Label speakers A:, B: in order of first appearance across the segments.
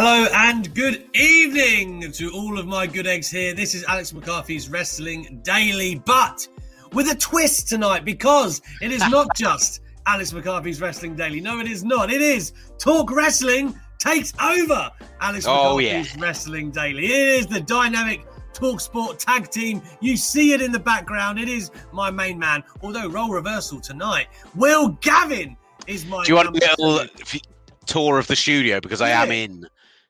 A: Hello and good evening to all of my good eggs here. This is Alex McCarthy's Wrestling Daily, but with a twist tonight because it is not just Alex McCarthy's Wrestling Daily. No, it is not. It is Talk Wrestling takes over Alex
B: Oh,
A: McCarthy's Wrestling Daily. It is the dynamic Talk Sport tag team. You see it in the background. It is my main man. Although role reversal tonight, Will Gavin is my.
B: Do you want a little tour of the studio because I am in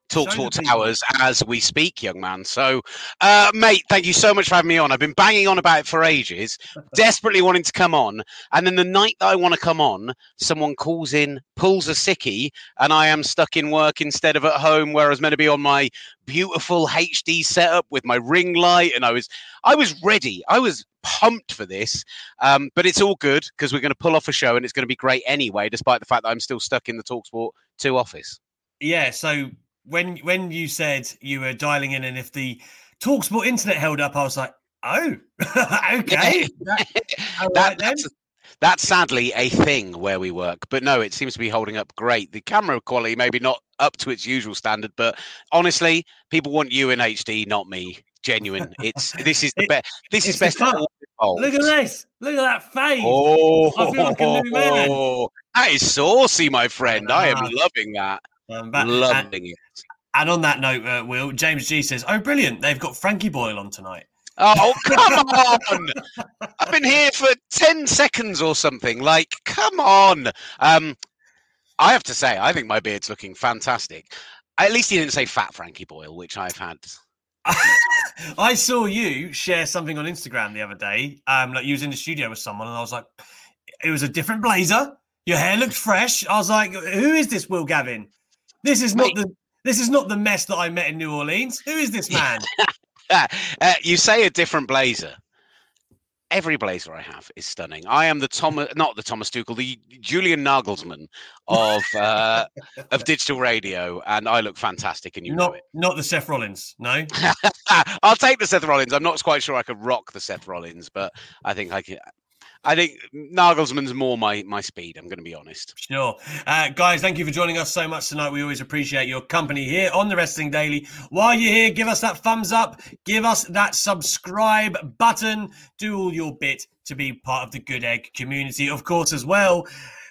B: Talk
A: Show
B: Talk. Towers as we speak, young man. So, uh, mate, thank you so much for having me on. I've been banging on about it for ages, desperately wanting to come on, and then the night that I want to come on, someone calls in, pulls a sickie, and I am stuck in work instead of at home, where I was meant to be on my beautiful HD setup with my ring light, and I was, I was ready. I was pumped for this, um, but it's all good because we're going to pull off a show, and it's going to be great anyway, despite the fact that I'm still stuck in the Talksport Two office.
A: Yeah, so when when you said you were dialing in and if the Talksport internet held up, I was like, oh, okay. That- right
B: that's, that's sadly a thing where we work, but no, it seems to be holding up great. The camera quality maybe not up to its usual standard, but honestly, people want you in HD, not me. Genuine. It's this is the
A: It-
B: best. This is best.
A: Look at this. Look at that face.
B: Oh,
A: I feel like a new man.
B: that is saucy, my friend. I am
A: Ah.
B: loving that.
A: Um, but- and,
B: loving it.
A: and on that note, uh, Will, James G says, oh, brilliant. They've got Frankie Boyle on tonight.
B: Oh, come on! I've been here for 10 seconds or something. Like, come on. Um, I have to say, I think my beard's looking fantastic. At least he didn't say fat Frankie Boyle, which I've had.
A: I saw you share something on Instagram the other day. Um, like you was in the studio with someone, and I was like, it was a different blazer. Your hair looked fresh. I was like, who is this Will Gavin? This is not the this is not the mess that I met in New Orleans. Who is this man?
B: Uh, uh, you say a different blazer. Every blazer I have is stunning. I am the Thomas, not the Thomas Tuchel, the Julian Nagelsmann of uh, of digital radio, and I look fantastic, and you know
A: not
B: it.
A: not the Seth Rollins. No.
B: I'll take the Seth Rollins. I'm not quite sure I could rock the Seth Rollins, but I think I can. I think Nagelsmann's more my my speed. I'm going to be honest.
A: Sure. Uh, guys, thank you for joining us so much tonight. We always appreciate your company here on the Wrestling Daily. While you're here, give us that thumbs up, give us that subscribe button, do all your bit to be part of the Good Egg community. Of course, as well,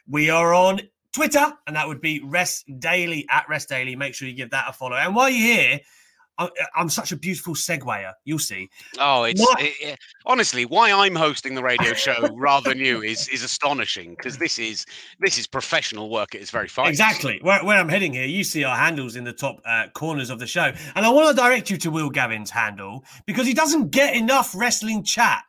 A: we are on Twitter, and that would be Rest Daily at Rest Daily. Make sure you give that a follow. And while you're here, I- I'm such a beautiful segwayer. You'll see.
B: Oh, it's it- it- honestly why I'm hosting the radio show rather than you is is astonishing because this is this is professional work at its very finest.
A: Exactly. Where, where I'm heading here, you see our handles in the top uh, corners of the show. And I want to direct you to Will Gavin's handle because he doesn't get enough wrestling chat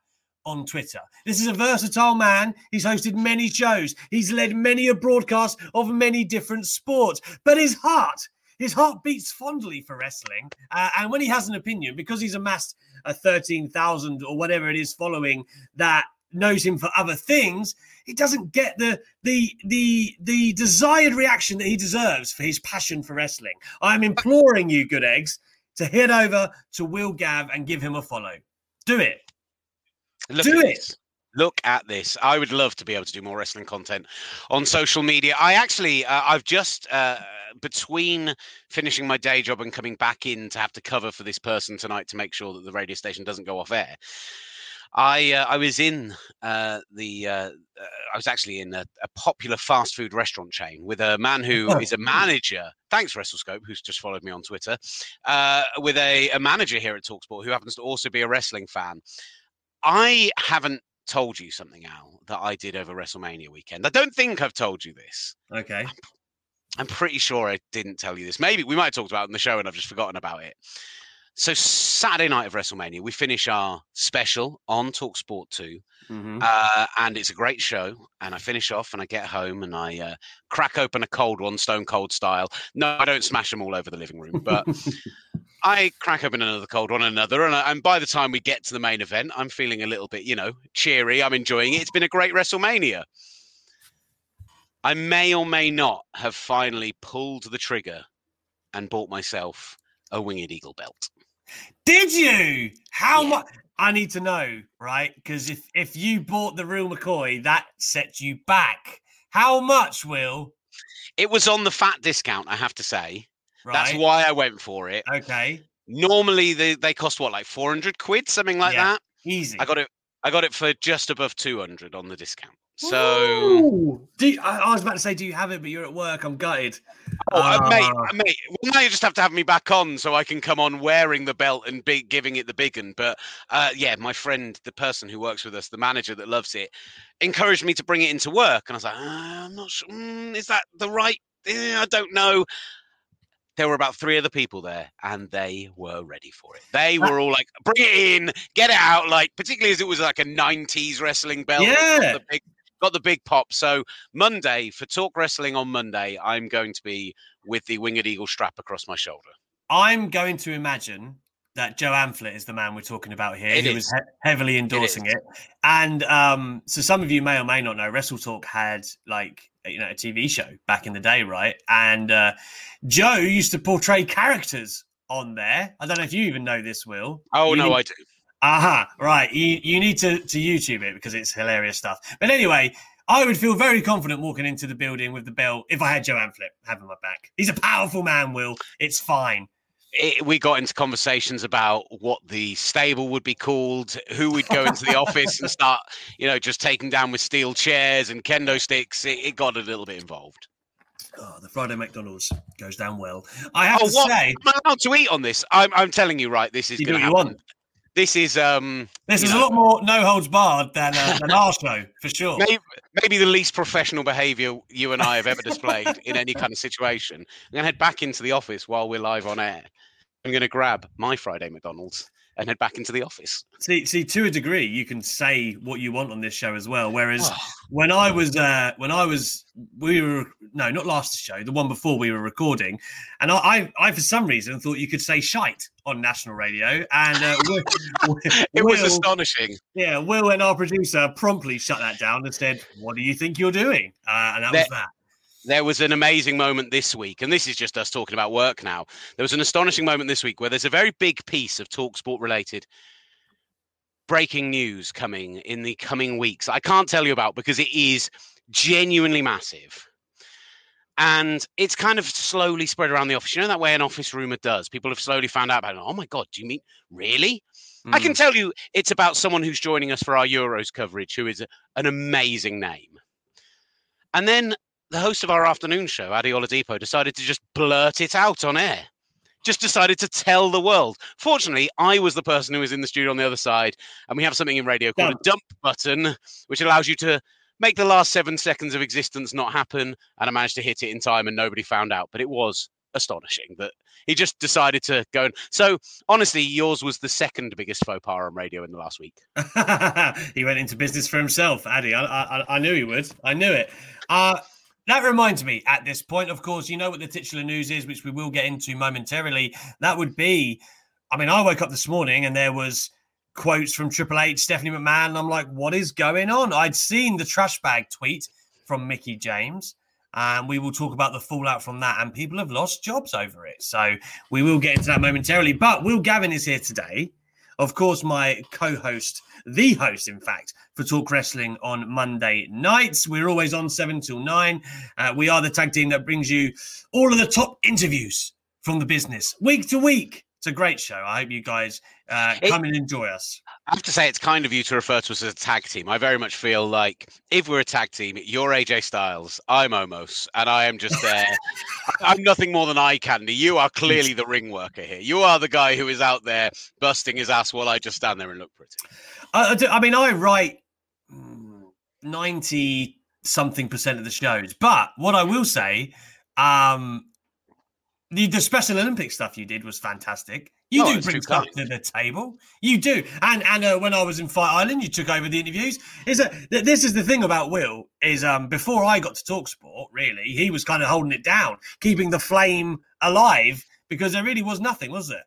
A: on Twitter. This is a versatile man. He's hosted many shows, he's led many a broadcast of many different sports. But his heart, his heart beats fondly for wrestling. Uh, and when he has an opinion, because he's amassed a 13,000 or whatever it is following that knows him for other things, he doesn't get the the the the desired reaction that he deserves for his passion for wrestling. I'm imploring you, good eggs, to head over to Will Gav and give him a follow. Do it.
B: Look
A: Do it.
B: this. Look at this. I would love to be able to do more wrestling content on social media. I actually, uh, I've just, uh, between finishing my day job and coming back in to have to cover for this person tonight to make sure that the radio station doesn't go off air. I uh, I was in uh, the uh, I was actually in a, a, popular fast food restaurant chain with a man who is a manager. Thanks, WrestleScope, who's just followed me on Twitter. Uh, with a, a manager here at Talksport who happens to also be a wrestling fan. I haven't told you something, Al, that I did over WrestleMania weekend. I don't think I've told you this.
A: Okay.
B: I'm, I'm pretty sure I didn't tell you this. Maybe we might have talked about it in the show and I've just forgotten about it. So Saturday night of WrestleMania, we finish our special on Talksport 2, mm-hmm. uh, and it's a great show. And I finish off, and I get home, and I uh, crack open a cold one, Stone Cold style. No, I don't smash them all over the living room, but I crack open another cold one, another, and, and by the time we get to the main event, I'm feeling a little bit, you know, cheery. I'm enjoying it. It's been a great WrestleMania. I may or may not have finally pulled the trigger and bought myself a winged eagle belt.
A: Did you? How yeah. much? I need to know, right? Because if if you bought the real McCoy, that sets you back. How much, Will?
B: It was on the fat discount, I have to say. Right. That's why I went for it.
A: Okay.
B: Normally they, they cost what, like 400 quid, something like yeah. that?
A: Easy.
B: I got it I got it for just above 200 on the discount. So,
A: do you, I, I, was about to say, do you have it? But you're at work. I'm gutted.
B: Oh, uh, mate, ah. mate. Well, now you just have to have me back on so I can come on wearing the belt and be, giving it the big one. But uh, yeah, my friend, the person who works with us, the manager that loves it, encouraged me to bring it into work, and I was like, uh, I'm not sure. Mm, is that the right? Eh, I don't know there were about three other people there and they were ready for it. They were all like, bring it in, get it out. Like, particularly as it was like a 90s wrestling belt.
A: Yeah.
B: The big, got the big pop. So Monday for Talk Wrestling on Monday, I'm going to be with the Winged Eagle strap across my shoulder.
A: I'm going to imagine that Joe Amphlett is the man we're talking about here. It he is. was he- heavily endorsing it, it. And um, so some of you may or may not know, Wrestle Talk had like you know a TV show back in the day, right? And uh, Joe used to portray characters on there. I don't know if you even know this, Will.
B: Oh
A: you
B: no,
A: need-
B: I do.
A: Aha, right. You you need to to YouTube it because it's hilarious stuff. But anyway, I would feel very confident walking into the building with the belt if I had Joe Amphlett having my back. He's a powerful man, Will. It's fine.
B: It, we got into conversations about what the stable would be called, who would go into the office and start, you know, just taking down with steel chairs and kendo sticks. It, it got a little bit involved.
A: Oh, the Friday McDonald's goes down well. I have
B: oh,
A: to
B: what?
A: say,
B: I'm allowed to eat on this. I'm, I'm telling you, right? This is going to happen this is um
A: this is know, a lot more no holds barred than uh, than our show for sure.
B: Maybe, maybe the least professional behaviour you and I have ever displayed in any kind of situation. I'm gonna head back into the office while we're live on air. I'm gonna grab my Friday McDonald's and head back into the office.
A: See, see, to a degree, you can say what you want on this show as well. Whereas oh. when I was, uh, when I was, we were no, not last show, the one before we were recording, and I, I, I for some reason thought you could say shite on national radio, and uh,
B: Will, it was astonishing.
A: Yeah, Will and our producer promptly shut that down and said, "What do you think you're doing?" Uh, and that there, was that.
B: There was an amazing moment this week, and this is just us talking about work now. There was an astonishing moment this week where there's a very big piece of talk sport related breaking news coming in the coming weeks. I can't tell you about because it is genuinely massive. And it's kind of slowly spread around the office. You know that way an office rumor does. People have slowly found out about it. Oh my God, do you mean really? Mm. I can hmm. tell you it's about someone who's joining us for our Euros coverage who is an amazing name. And then the host of our afternoon show, Ade Oladipo, decided to just blurt it out on air. Just decided to tell the world. Fortunately, I was the person who was in the studio on the other side, and we have something in radio called dump. a dump button, which allows you to make the last seven seconds of existence not happen. And I managed to hit it in time, and nobody found out. But it was astonishing that he just decided to go and so honestly yours was the second biggest faux pas on radio in the last week
A: he went into business for himself addy i, I, I knew he would i knew it uh that reminds me, at this point, of course, you know what the titular news is, which we will get into momentarily. That would be, I mean, I woke up this morning and there was quotes from Triple H, Stephanie McMahon. I'm like, what is going on? I'd seen the trash bag tweet from Mickie James. And we will talk about the fallout from that. And people have lost jobs over it. So we will get into that momentarily. But Will Gavin is here today. Of course, my co host, the host, in fact, for Talk Wrestling on Monday nights. We're always on 7 till 9. Uh, we are the tag team that brings you all of the top interviews from the business week to week. It's a great show. I hope you guys uh, come and enjoy us.
B: I have to say, it's kind of you to refer to us as a tag team. I very much feel like if we're a tag team, you're AJ Styles, I'm Omos, and I am just there. I'm nothing more than eye candy. You are clearly the ring worker here. You are the guy who is out there busting his ass while I just stand there and look pretty.
A: I, I, do- I mean, I write mm, 90 something percent of the shows, but what I will say, um, the, the Special Olympics stuff you did was fantastic. You
B: Oh,
A: do bring stuff to the table. You do. And and uh, when I was in Fight Island, you took over the interviews. Is that this is the thing about Will is um before I got to talk sport, really, he was kind of holding it down, keeping the flame alive because there really was nothing, was there?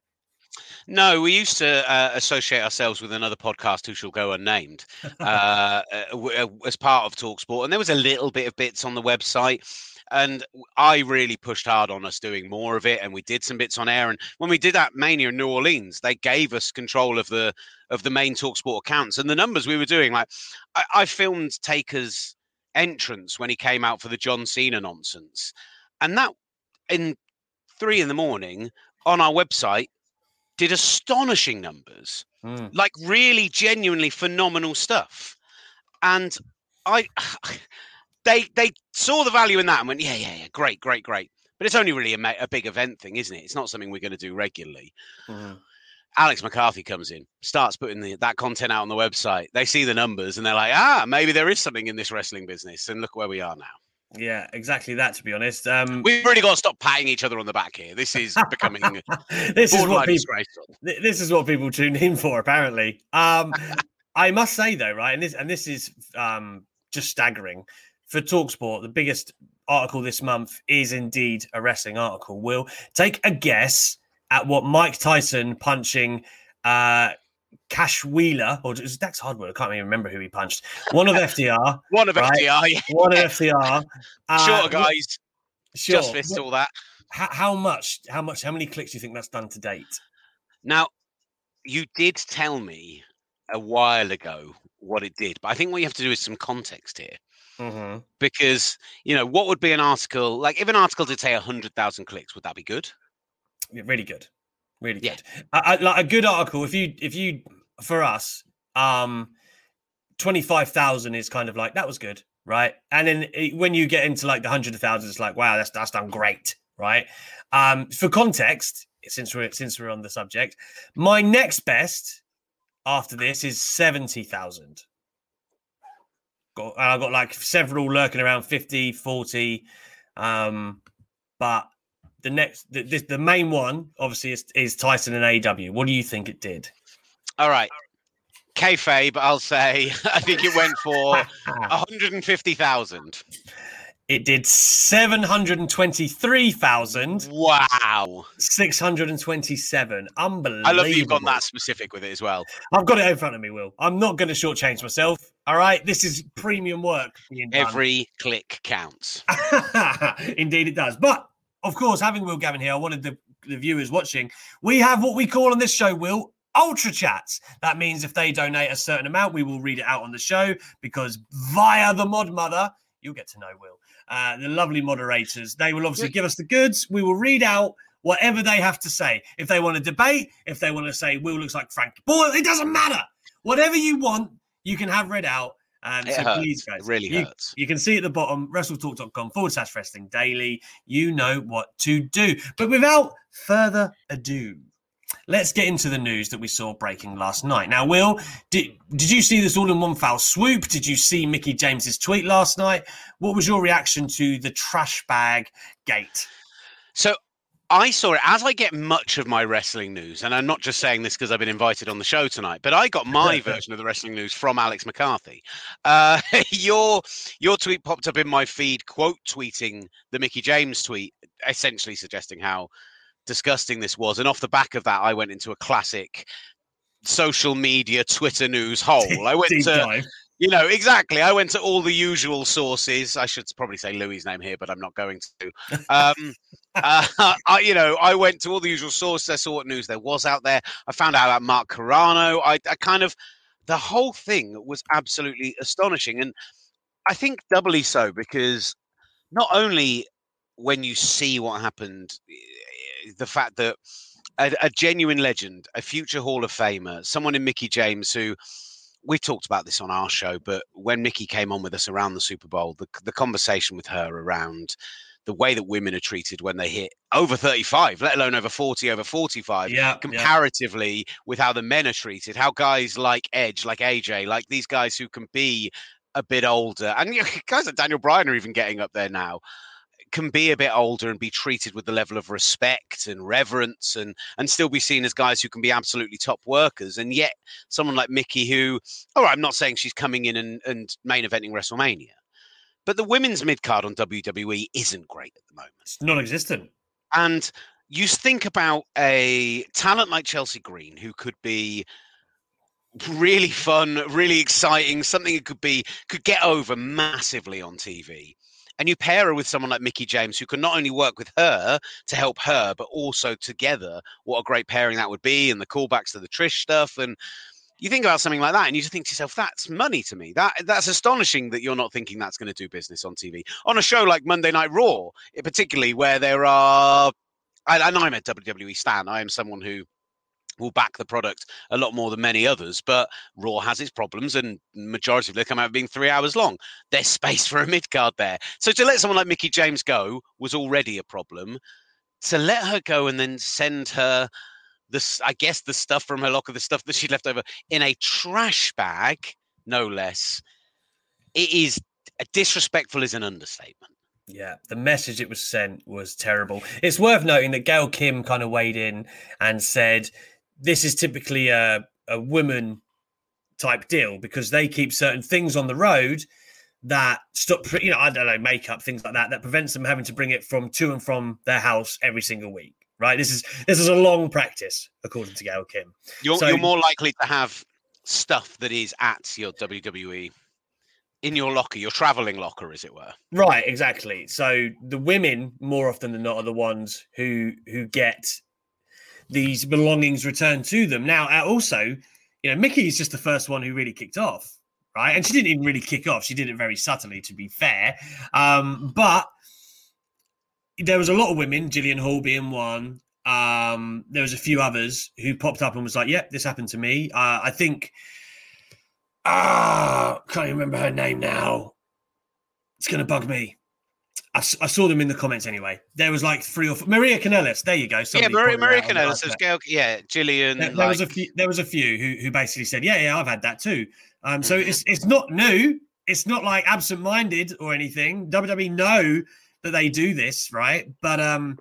B: No, we used to uh, associate ourselves with another podcast who shall go unnamed uh, uh, uh, as part of Talksport, and there was a little bit of bits on the website. And I really pushed hard on us doing more of it, and we did some bits on air. And when we did that Mania in New Orleans, they gave us control of the of the main Talksport accounts and the numbers we were doing. Like I, I filmed Taker's entrance when he came out for the John Cena nonsense, and that in three in the morning on our website did astonishing numbers hmm. like really genuinely phenomenal stuff and i they they saw the value in that and went yeah yeah yeah great great great. But it's only really a, a big event thing isn't it? It's not something we're going to do regularly. Alex mccarthy comes in starts putting the, that content out on the website. They see the numbers and they're like ah maybe there is something in this wrestling business and look where we are now.
A: Yeah, exactly that. To be honest, um,
B: we've really got to stop patting each other on the back here. This is becoming
A: this is what people Th- this is what people tune in for apparently. Um i must say though right and this and this is um just staggering for talksport the biggest article this month is indeed a wrestling article will take a guess at what mike tyson punching uh cash wheeler or is Dax Harwood? I can't even remember who he punched. One of FTR.
B: one of
A: Right.
B: FTR, yeah.
A: One of FTR. Uh, what-
B: guys
A: Sure.
B: just missed all that
A: How, how much? How much? How many clicks do you think that's done to date?
B: Now, you did tell me a while ago what it did, but I think what you have to do is some context here.
A: Mm-hmm.
B: Because, you know, what would be an article like if an article did say 100,000 clicks, would that be good?
A: Yeah, really good really
B: Yeah.
A: good I, I, like a good article if you if you for us um 25,000 is kind of like that was good right and then it, when you get into like the hundred of thousands it's like wow that's that's done great right um for context since we're since we're on the subject my next best after this is 70,000 got and I've got like several lurking around 50 40 um but the next the, the, the main one obviously is, is Tyson and AEW. What do you think it did?
B: All right. Kayfabe, I'll say, I think it went for 150,000.
A: It did 723,627.
B: Wow. 627.
A: Unbelievable.
B: I love that you've gone that specific with it as well.
A: I've got it in front of me, Will. I'm not going to shortchange myself. All right. This is premium work.
B: Every click counts.
A: Indeed, it does. But of course, having Will Gavin here, I wanted the, the viewers watching. We have what we call on this show, Will, ultra chats. That means if they donate a certain amount, we will read it out on the show because via the mod mother, you'll get to know Will. Uh, the lovely moderators, they will obviously give us the goods. We will read out whatever they have to say. If they want to debate, if they want to say Will looks like Frank Boyle, it doesn't matter. Whatever you want, you can have read out. Um,
B: It
A: so
B: hurts.
A: please, guys,
B: It really
A: you,
B: hurts.
A: you can see at the bottom, wrestletalk.com forward slash wrestling daily. You know what to do. But without further ado, let's get into the news that we saw breaking last night. Now, Will, did, did you see this all in one foul swoop? Did you see Mickie James's tweet last night? What was your reaction to the trash bag gate?
B: So I saw it as I get much of my wrestling news, and I'm not just saying this because I've been invited on the show tonight, but I got my version of the wrestling news from Alex McCarthy. Uh, your your tweet popped up in my feed, quote tweeting the Mickie James tweet, essentially suggesting how disgusting this was, and off the back of that, I went into a classic social media Twitter news hole. I went
A: Deep
B: to
A: dive.
B: you know, exactly. I went to all the usual sources. I should probably say Louis' name here, but I'm not going to. Um, uh, I, you know, I went to all the usual sources. I saw what news there was out there. I found out about Mark Carrano. I, I kind of, the whole thing was absolutely astonishing. And I think doubly so because not only when you see what happened, the fact that a, a, genuine legend, a future Hall of Famer, someone in Mickie James who we talked about this on our show, but when Mickie came on with us around the Super Bowl, the, the conversation with her around the way that women are treated when they hit over 35, let alone over 40, over 45,
A: yeah,
B: comparatively yeah. with how the men are treated, how guys like Edge, like AJ, like these guys who can be a bit older, and you know, guys like Daniel Bryan are even getting up there now can be a bit older and be treated with the level of respect and reverence and and still be seen as guys who can be absolutely top workers. And yet someone like mickie who all right I'm not saying she's coming in and, and main eventing WrestleMania. But the women's mid card on WWE isn't great at the moment.
A: It's non-existent.
B: And you think about a talent like Chelsea Green who could be really fun, really exciting, something that could be could get over massively on TV and you pair her with someone like Mickie James, who can not only work with her to help her, but also together, what a great pairing that would be, and the callbacks to the Trish stuff, and you think about something like that, and you just think to yourself, "That's money to me." That that's astonishing that you're not thinking that's going to do business on TV on a show like Monday Night Raw, particularly where there are. And I'm a WWE stan. I am someone who will back the product a lot more than many others. But Raw has its problems, and majority of them come out being three hours long. There's space for a mid card there. So to let someone like Mickie James go was already a problem. To let her go and then send her this, I guess, the stuff from her locker, the stuff that she left over in a trash bag, no less. It is uh, disrespectful is an understatement.
A: Yeah, the message it was sent was terrible. It's worth noting that Gail Kim kind of weighed in and said this is typically a, a woman type deal because they keep certain things on the road that stop, you know, I don't know, makeup, things like that, that prevents them having to bring it from to and from their house every single week. Right. This is this is a long practice, according to Gail Kim.
B: You're, so, you're more likely to have stuff that is at your WWE in your locker, your traveling locker, as it were.
A: Right, exactly. So the women, more often than not, are the ones who who get these belongings returned to them. Now, uh, also, you know, Mickie is just the first one who really kicked off, right? And she didn't even really kick off; she did it very subtly, to be fair. Um, but there was a lot of women, Jillian Hall being one. Um, there was a few others who popped up and was like, "Yep, yeah, this happened to me." Uh, I think. Ah, can't remember her name now. It's gonna bug me. I, I, saw them in the comments anyway. There was like three or four. Maria Kanellis. There you go.
B: yeah, Maria, Maria Kanellis. yeah, Jillian.
A: There, there like... was a few. There was a few who who basically said, "Yeah, yeah, I've had that too." Um, so mm-hmm. it's it's not new. It's not like absent-minded or anything. WWE know that they do this, right? But um,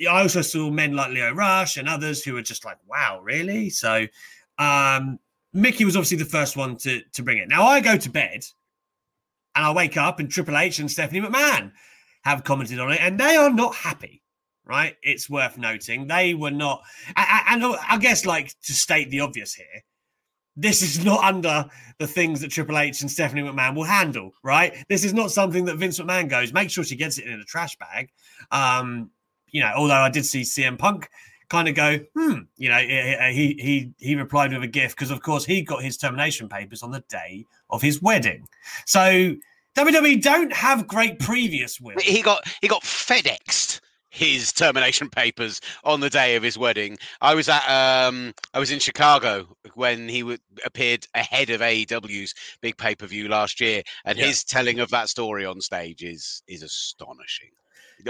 A: I also saw men like Leo Rush and others who were just like, "Wow, really?" So um, Mickie was obviously the first one to to bring it. Now I go to bed and I wake up and Triple H and Stephanie McMahon have commented on it, and they are not happy. Right? It's worth noting they were not. And I guess, like to state the obvious here, this is not under the things that Triple H and Stephanie McMahon will handle, right? This is not something that Vince McMahon goes, make sure she gets it in a trash bag. Um, you know, although I did see CM Punk kind of go, hmm, you know, he he he replied with a gift because of course he got his termination papers on the day of his wedding. So WWE don't have great previous with.
B: He got he got FedExed his termination papers on the day of his wedding. I was at um I was in Chicago when he w- appeared ahead of AEW's big pay per view last year, and yeah. his telling of that story on stage is is astonishing.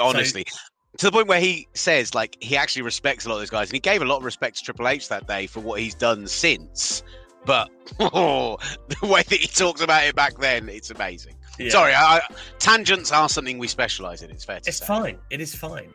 B: Honestly. So, to the point where he says like he actually respects a lot of those guys and he gave a lot of respect to Triple H that day for what he's done since but oh, the way that he talks about it back then, it's amazing. Yeah. Sorry, I, I, tangents are something we specialize in. It's fair to
A: it's
B: say.
A: It's fine. It is fine.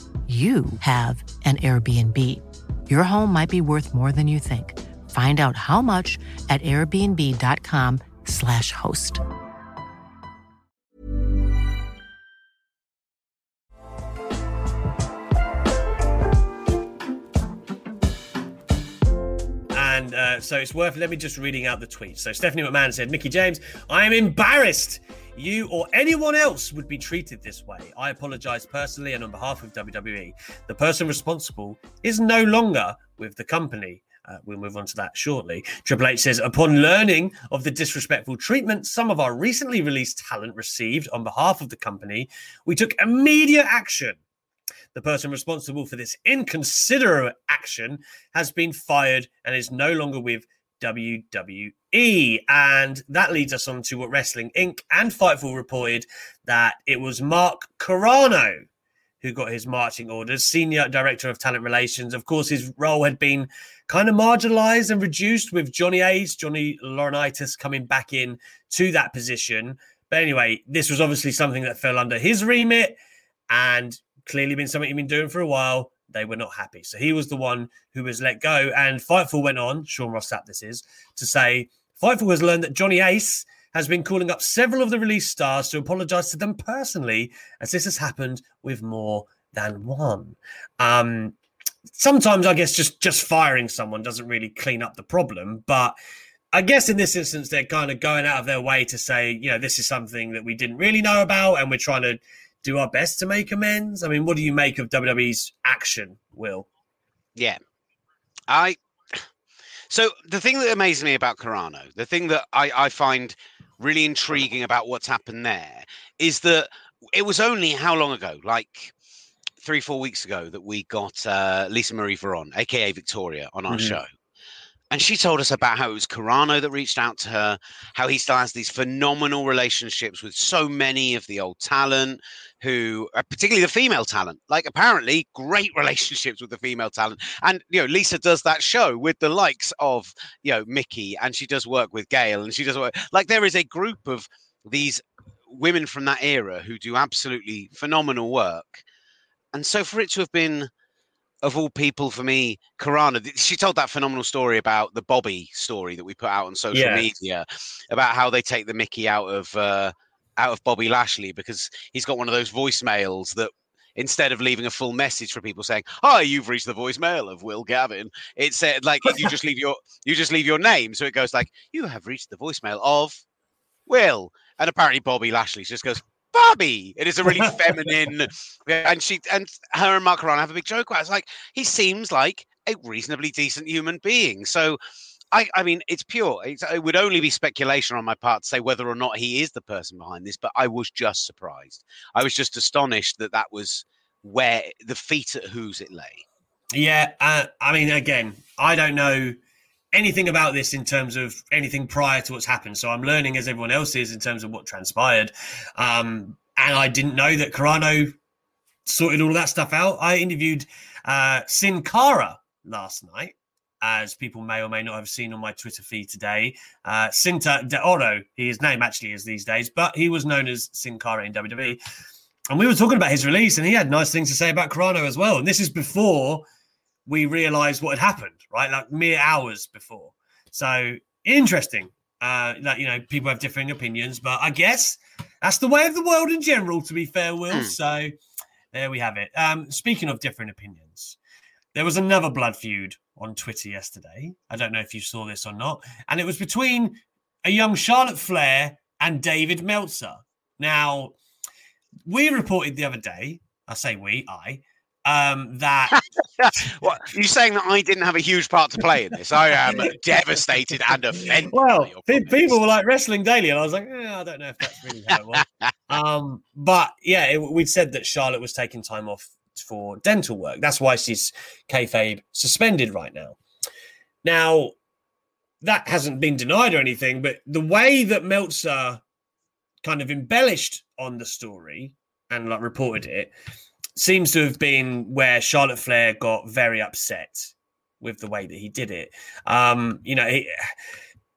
C: you have an Airbnb. Your home might be worth more than you think. Find out how much at airbnb.com/slash host.
A: And uh, so it's worth, let me just reading out the tweets. So Stephanie McMahon said, Mickie James, I am embarrassed you or anyone else would be treated this way. I apologize personally and on behalf of WWE. The person responsible is no longer with the company. Uh, we'll move on to that shortly. Triple H says, upon learning of the disrespectful treatment some of our recently released talent received on behalf of the company, we took immediate action. The person responsible for this inconsiderate action has been fired and is no longer with WWE. And that leads us on to what Wrestling Inc. and Fightful reported that it was Mark Carrano who got his marching orders, senior director of talent relations. Of course, his role had been kind of marginalized and reduced with Johnny Ace, Johnny Laurinaitis coming back in to that position. But anyway, this was obviously something that fell under his remit and clearly been something he'd been doing for a while they were not happy. So he was the one who was let go. And Fightful went on, Sean Ross Sapp this is, to say Fightful has learned that Johnny Ace has been calling up several of the release stars to apologize to them personally, as this has happened with more than one. Um, sometimes I guess just just firing someone doesn't really clean up the problem, but I guess in this instance they're kind of going out of their way to say, you know, this is something that we didn't really know about, and we're trying to do our best to make amends. I mean, what do you make of WWE's action, Will?
B: Yeah. I so the thing that amazes me about Carrano, the thing that I, I find really intriguing about what's happened there is that it was only how long ago? Like three, four weeks ago that we got uh, Lisa Marie Varon, aka Victoria, on our mm-hmm. show. And she told us about how it was Carrano that reached out to her, how he still has these phenomenal relationships with so many of the old talent, who, uh, particularly the female talent, like apparently great relationships with the female talent. And, you know, Lisa does that show with the likes of, you know, Mickie, and she does work with Gail, and she does work. Like there is a group of these women from that era who do absolutely phenomenal work. And so for it to have been of all people for me, Carrano, she told that phenomenal story about the Bobby story that we put out on social yeah. media about how they take the Mickey out of uh, out of Bobby Lashley because he's got one of those voicemails that instead of leaving a full message for people saying, "Hi, you've reached the voicemail of Will Gavin," it said like you just leave your you just leave your name, so it goes like, "You have reached the voicemail of Will," and apparently Bobby Lashley just goes, Bobby. It is a really feminine, and she and her and Mark Carrano have a big joke about. It. It's like he seems like a reasonably decent human being. So I, I mean, it's pure. It's, it would only be speculation on my part to say whether or not he is the person behind this, but I was just surprised. I was just astonished that that was where the feet at whose it lay.
A: Yeah, uh, I mean, again, I don't know anything about this in terms of anything prior to what's happened. So I'm learning as everyone else is in terms of what transpired. Um, and I didn't know that Carrano sorted all that stuff out. I interviewed uh, Sin Cara last night, as people may or may not have seen on my Twitter feed today. Uh, Cinta de Oro, his name actually is these days, but he was known as Sin Cara in WWE. And we were talking about his release, and he had nice things to say about Carrano as well. And this is before we realized what had happened, right? Like mere hours before. So interesting. Uh, that you know, people have differing opinions, but I guess that's the way of the world in general, to be fair, Will. Mm. So there we have it. Um, speaking of different opinions, there was another blood feud on Twitter yesterday. I don't know if you saw this or not. And it was between a young Charlotte Flair and David Meltzer. Now, we reported the other day, I say we, I, um, that.
B: what you saying that I didn't have a huge part to play in this? I am devastated and offended.
A: Well, people were like wrestling daily, and I was like, eh, I don't know if that's really how it was. um, but yeah, it, we'd said that Charlotte was taking time off for dental work. That's why she's kayfabe suspended right now. Now, that hasn't been denied or anything, but the way that Meltzer kind of embellished on the story and like reported it seems to have been where Charlotte Flair got very upset with the way that he did it. Um, you know, it,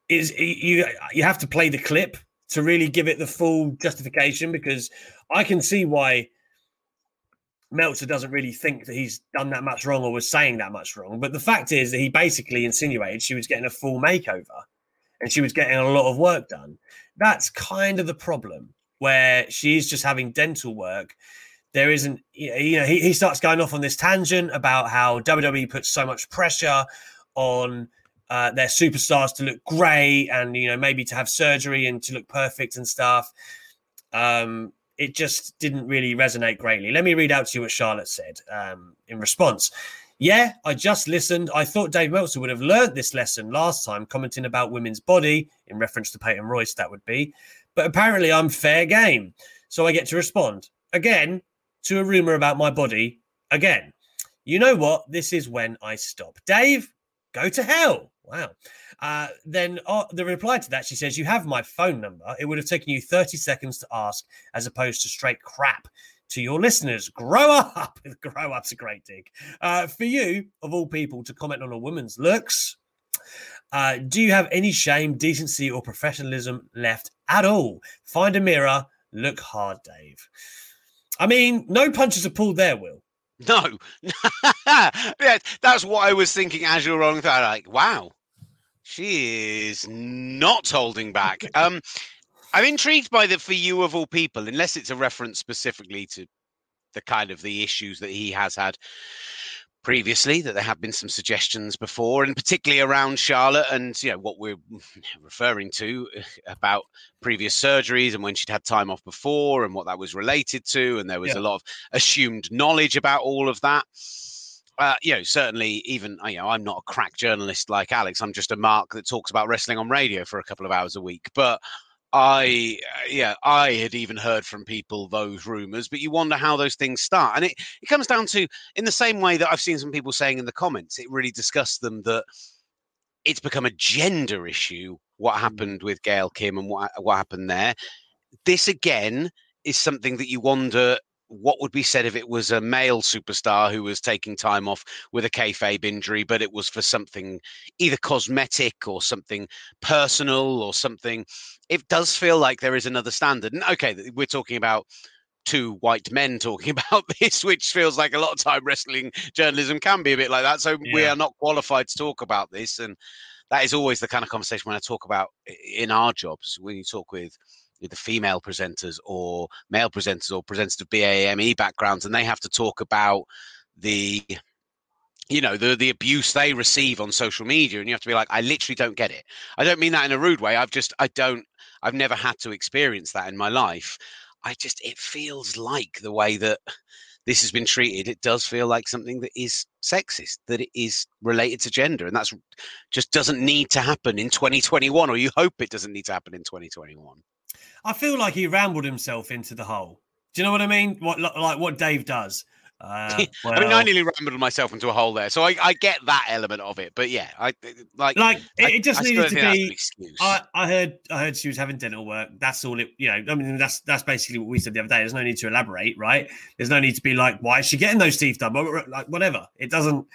A: is you you have to play the clip to really give it the full justification because I can see why Meltzer doesn't really think that he's done that much wrong or was saying that much wrong. But the fact is that he basically insinuated she was getting a full makeover and she was getting a lot of work done. That's kind of the problem where she's just having dental work there isn't, you know, he, he starts going off on this tangent about how WWE puts so much pressure on uh, their superstars to look great and, you know, maybe to have surgery and to look perfect and stuff. Um, it just didn't really resonate greatly. Let me read out to you what Charlotte said um, in response. Yeah, I just listened. I thought Dave Meltzer would have learned this lesson last time, commenting about women's body in reference to Peyton Royce, that would be. But apparently, I'm fair game. So I get to respond. Again, to a rumor about my body again. You know what? This is when I stop. Dave, go to hell. Wow. Uh, then uh, the reply to that, she says, You have my phone number. It would have taken you 30 seconds to ask, as opposed to straight crap to your listeners. Grow up. Grow up's a great dig. Uh, for you, of all people, to comment on a woman's looks, uh, do you have any shame, decency, or professionalism left at all? Find a mirror. Look hard, Dave. I mean, no punches are pulled there, Will.
B: No, yeah, that's what I was thinking as you're rolling through. Like, wow, she is not holding back. Um, I'm intrigued by the for you of all people, unless it's a reference specifically to the kind of the issues that he has had previously that there have been some suggestions before and particularly around charlotte and you know what we're referring to about previous surgeries and when she'd had time off before and what that was related to and there was yeah. a lot of assumed knowledge about all of that uh, you know, certainly, even you know, I'm not a crack journalist like Alex. I'm just a mark that talks about wrestling on radio for a couple of hours a week. But I, uh, yeah, I had even heard from people those rumors, but you wonder how those things start. And it, it comes down to, in the same way that I've seen some people saying in the comments, it really disgusts them that it's become a gender issue what mm. happened with Gail Kim and what, what happened there. This again is something that you wonder what would be said if it was a male superstar who was taking time off with a kayfabe injury, but it was for something either cosmetic or something personal or something. It does feel like there is another standard. And okay, we're talking about two white men talking about this, which feels like a lot of time wrestling journalism can be a bit like that. So yeah. we are not qualified to talk about this. And that is always the kind of conversation when I talk about in our jobs, when you talk with the female presenters or male presenters or presenters of BAME backgrounds, and they have to talk about the you know the the abuse they receive on social media and you have to be like i literally don't get it i don't mean that in a rude way i've just i don't i've never had to experience that in my life i just it feels like the way that this has been treated, it does feel like something that is sexist, that it is related to gender, and that's just doesn't need to happen in 2021, or you hope it doesn't need to happen in 2021.
A: I feel like he rambled himself into the hole. Do you know what I mean? What like what Dave does? Uh,
B: well, I mean, I nearly rambled myself into a hole there, so I, I get that element of it. But yeah, I like
A: like it, just
B: I,
A: needed to be. I, I heard I heard she was having dental work. That's all it. You know, I mean, that's that's basically what we said the other day. There's no need to elaborate, right? There's no need to be like, why is she getting those teeth done? Like whatever. It doesn't.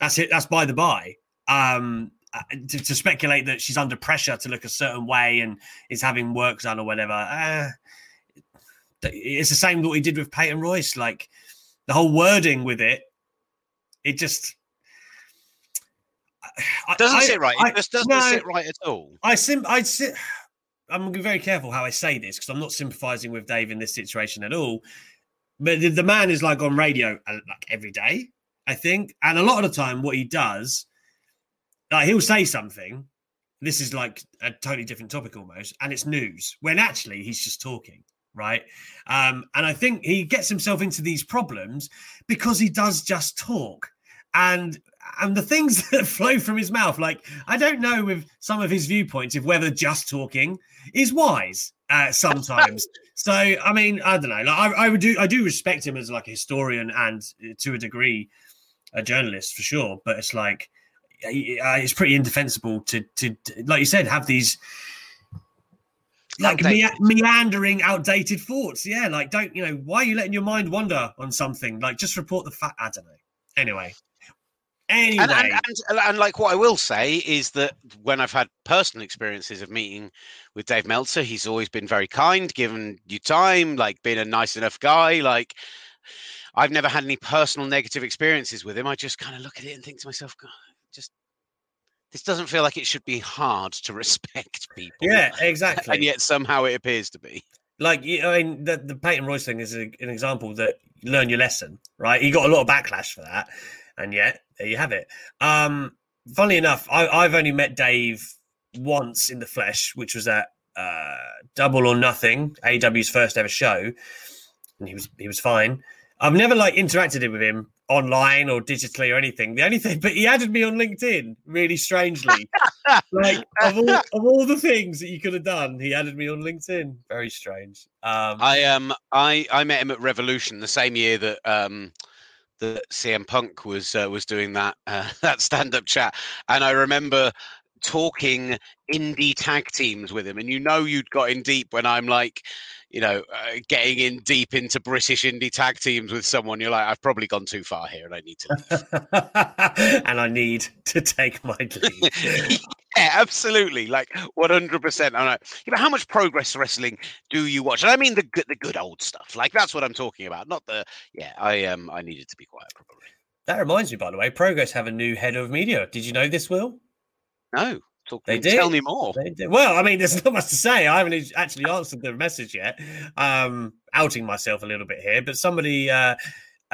A: That's it. That's by the by. Um, to, to, speculate that she's under pressure to look a certain way and is having work done or whatever. Uh, it's the same what he did with Peyton Royce. Like the whole wording with it, it just
B: doesn't I, sit right. I, it just doesn't no, sit right at all.
A: I sim I sit. I'm going to be very careful how I say this because I'm not sympathizing with Dave in this situation at all. But the, the man is like on radio uh, like every day, I think, and a lot of the time, what he does, like he'll say something. This is like a totally different topic almost, and it's news when actually he's just talking right? Um, and I think he gets himself into these problems because he does just talk. And and the things that flow from his mouth, like I don't know with some of his viewpoints if whether just talking is wise uh, sometimes. so I mean, I don't know. Like I, I would do I do respect him as like a historian and uh, to a degree a journalist for sure. But it's like uh, it's pretty indefensible to, to, to like you said have these like me- meandering, outdated thoughts. Yeah, like don't you know why are you letting your mind wander on something? Like just report the fact. I don't know. Anyway, anyway,
B: and, and, and, and, like what I will say is that when I've had personal experiences of meeting with Dave Meltzer, he's always been very kind, given you time, like being a nice enough guy. Like I've never had any personal negative experiences with him. I just kind of look at it and think to myself, God, just this doesn't feel like it should be hard to respect people.
A: Yeah, exactly.
B: And yet somehow it appears to be.
A: Like, I mean, the, the Peyton Royce thing is a, an example that you learn your lesson, right? He got a lot of backlash for that. And yet, there you have it. Um, funnily enough, I, I've only met Dave once in the flesh, which was at uh, Double or Nothing, AEW's first ever show. And he was he was fine. I've never like interacted with him online or digitally or anything. The only thing, but he added me on LinkedIn really strangely. like of all, of all the things that you could have done, he added me on LinkedIn. Very strange. Um,
B: I um I I met him at Revolution the same year that um that CM Punk was uh, was doing that uh, that stand up chat, and I remember talking indie tag teams with him, and you know you'd got in deep when I'm like you know, uh, getting in deep into British indie tag teams with someone, you're like, I've probably gone too far here, and I need
A: to, and I need to take my leave.
B: yeah, absolutely, like 100. percent I'm like, you know, how much progress wrestling do you watch? And I mean the good, the good old stuff. Like that's what I'm talking about, not the. Yeah, I um, I needed to be quiet probably.
A: That reminds me, by the way, Progress have a new head of media. Did you know this, Will?
B: No. Talk
A: they
B: did. Tell me more.
A: Well, I mean, there's not much to say. I haven't actually answered the message yet. Um, outing myself a little bit here, but somebody, uh,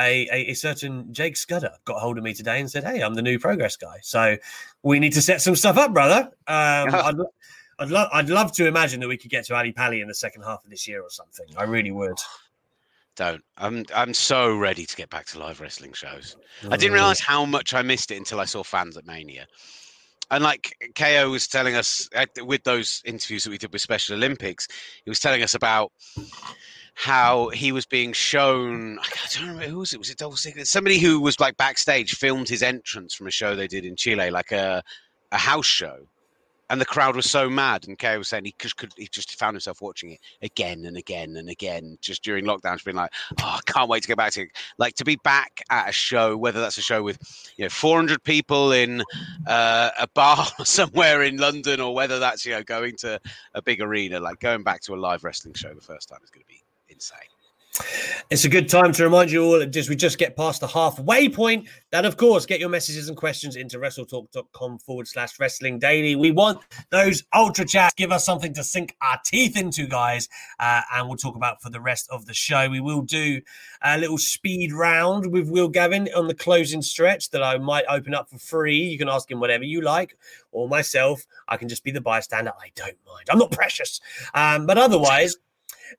A: a, a, a, certain Jake Scudder, got hold of me today and said, "Hey, I'm the new progress guy. So we need to set some stuff up, brother. Um, I'd, I'd love, I'd love to imagine that we could get to Ali Pally in the second half of this year or something. I really would."
B: Don't. I'm I'm so ready to get back to live wrestling shows. I didn't realize how much I missed it until I saw fans at Mania and like KO was telling us uh, with those interviews that we did with Special Olympics, he was telling us about how he was being shown. I don't remember who was it. Was it Double Secret? Somebody who was like backstage filmed his entrance from a show they did in Chile, like a a house show and the crowd was so mad. And Kay was saying he just could, he just found himself watching it again and again and again, just during lockdowns, being like, "Oh, I can't wait to get back to it." Like to be back at a show, whether that's a show with you know 400 people in uh, a bar somewhere in London, or whether that's you know going to a big arena, like going back to a live wrestling show the first time is going to be insane.
A: It's a good time to remind you all as we just get past the halfway point that, of course, get your messages and questions into wrestletalk.com forward slash wrestling daily. We want those ultra chats. Give us something to sink our teeth into, guys. Uh, and we'll talk about for the rest of the show. We will do a little speed round with Will Gavin on the closing stretch that I might open up for free. You can ask him whatever you like, or myself. I can just be the bystander. I don't mind. I'm not precious. Um, but otherwise,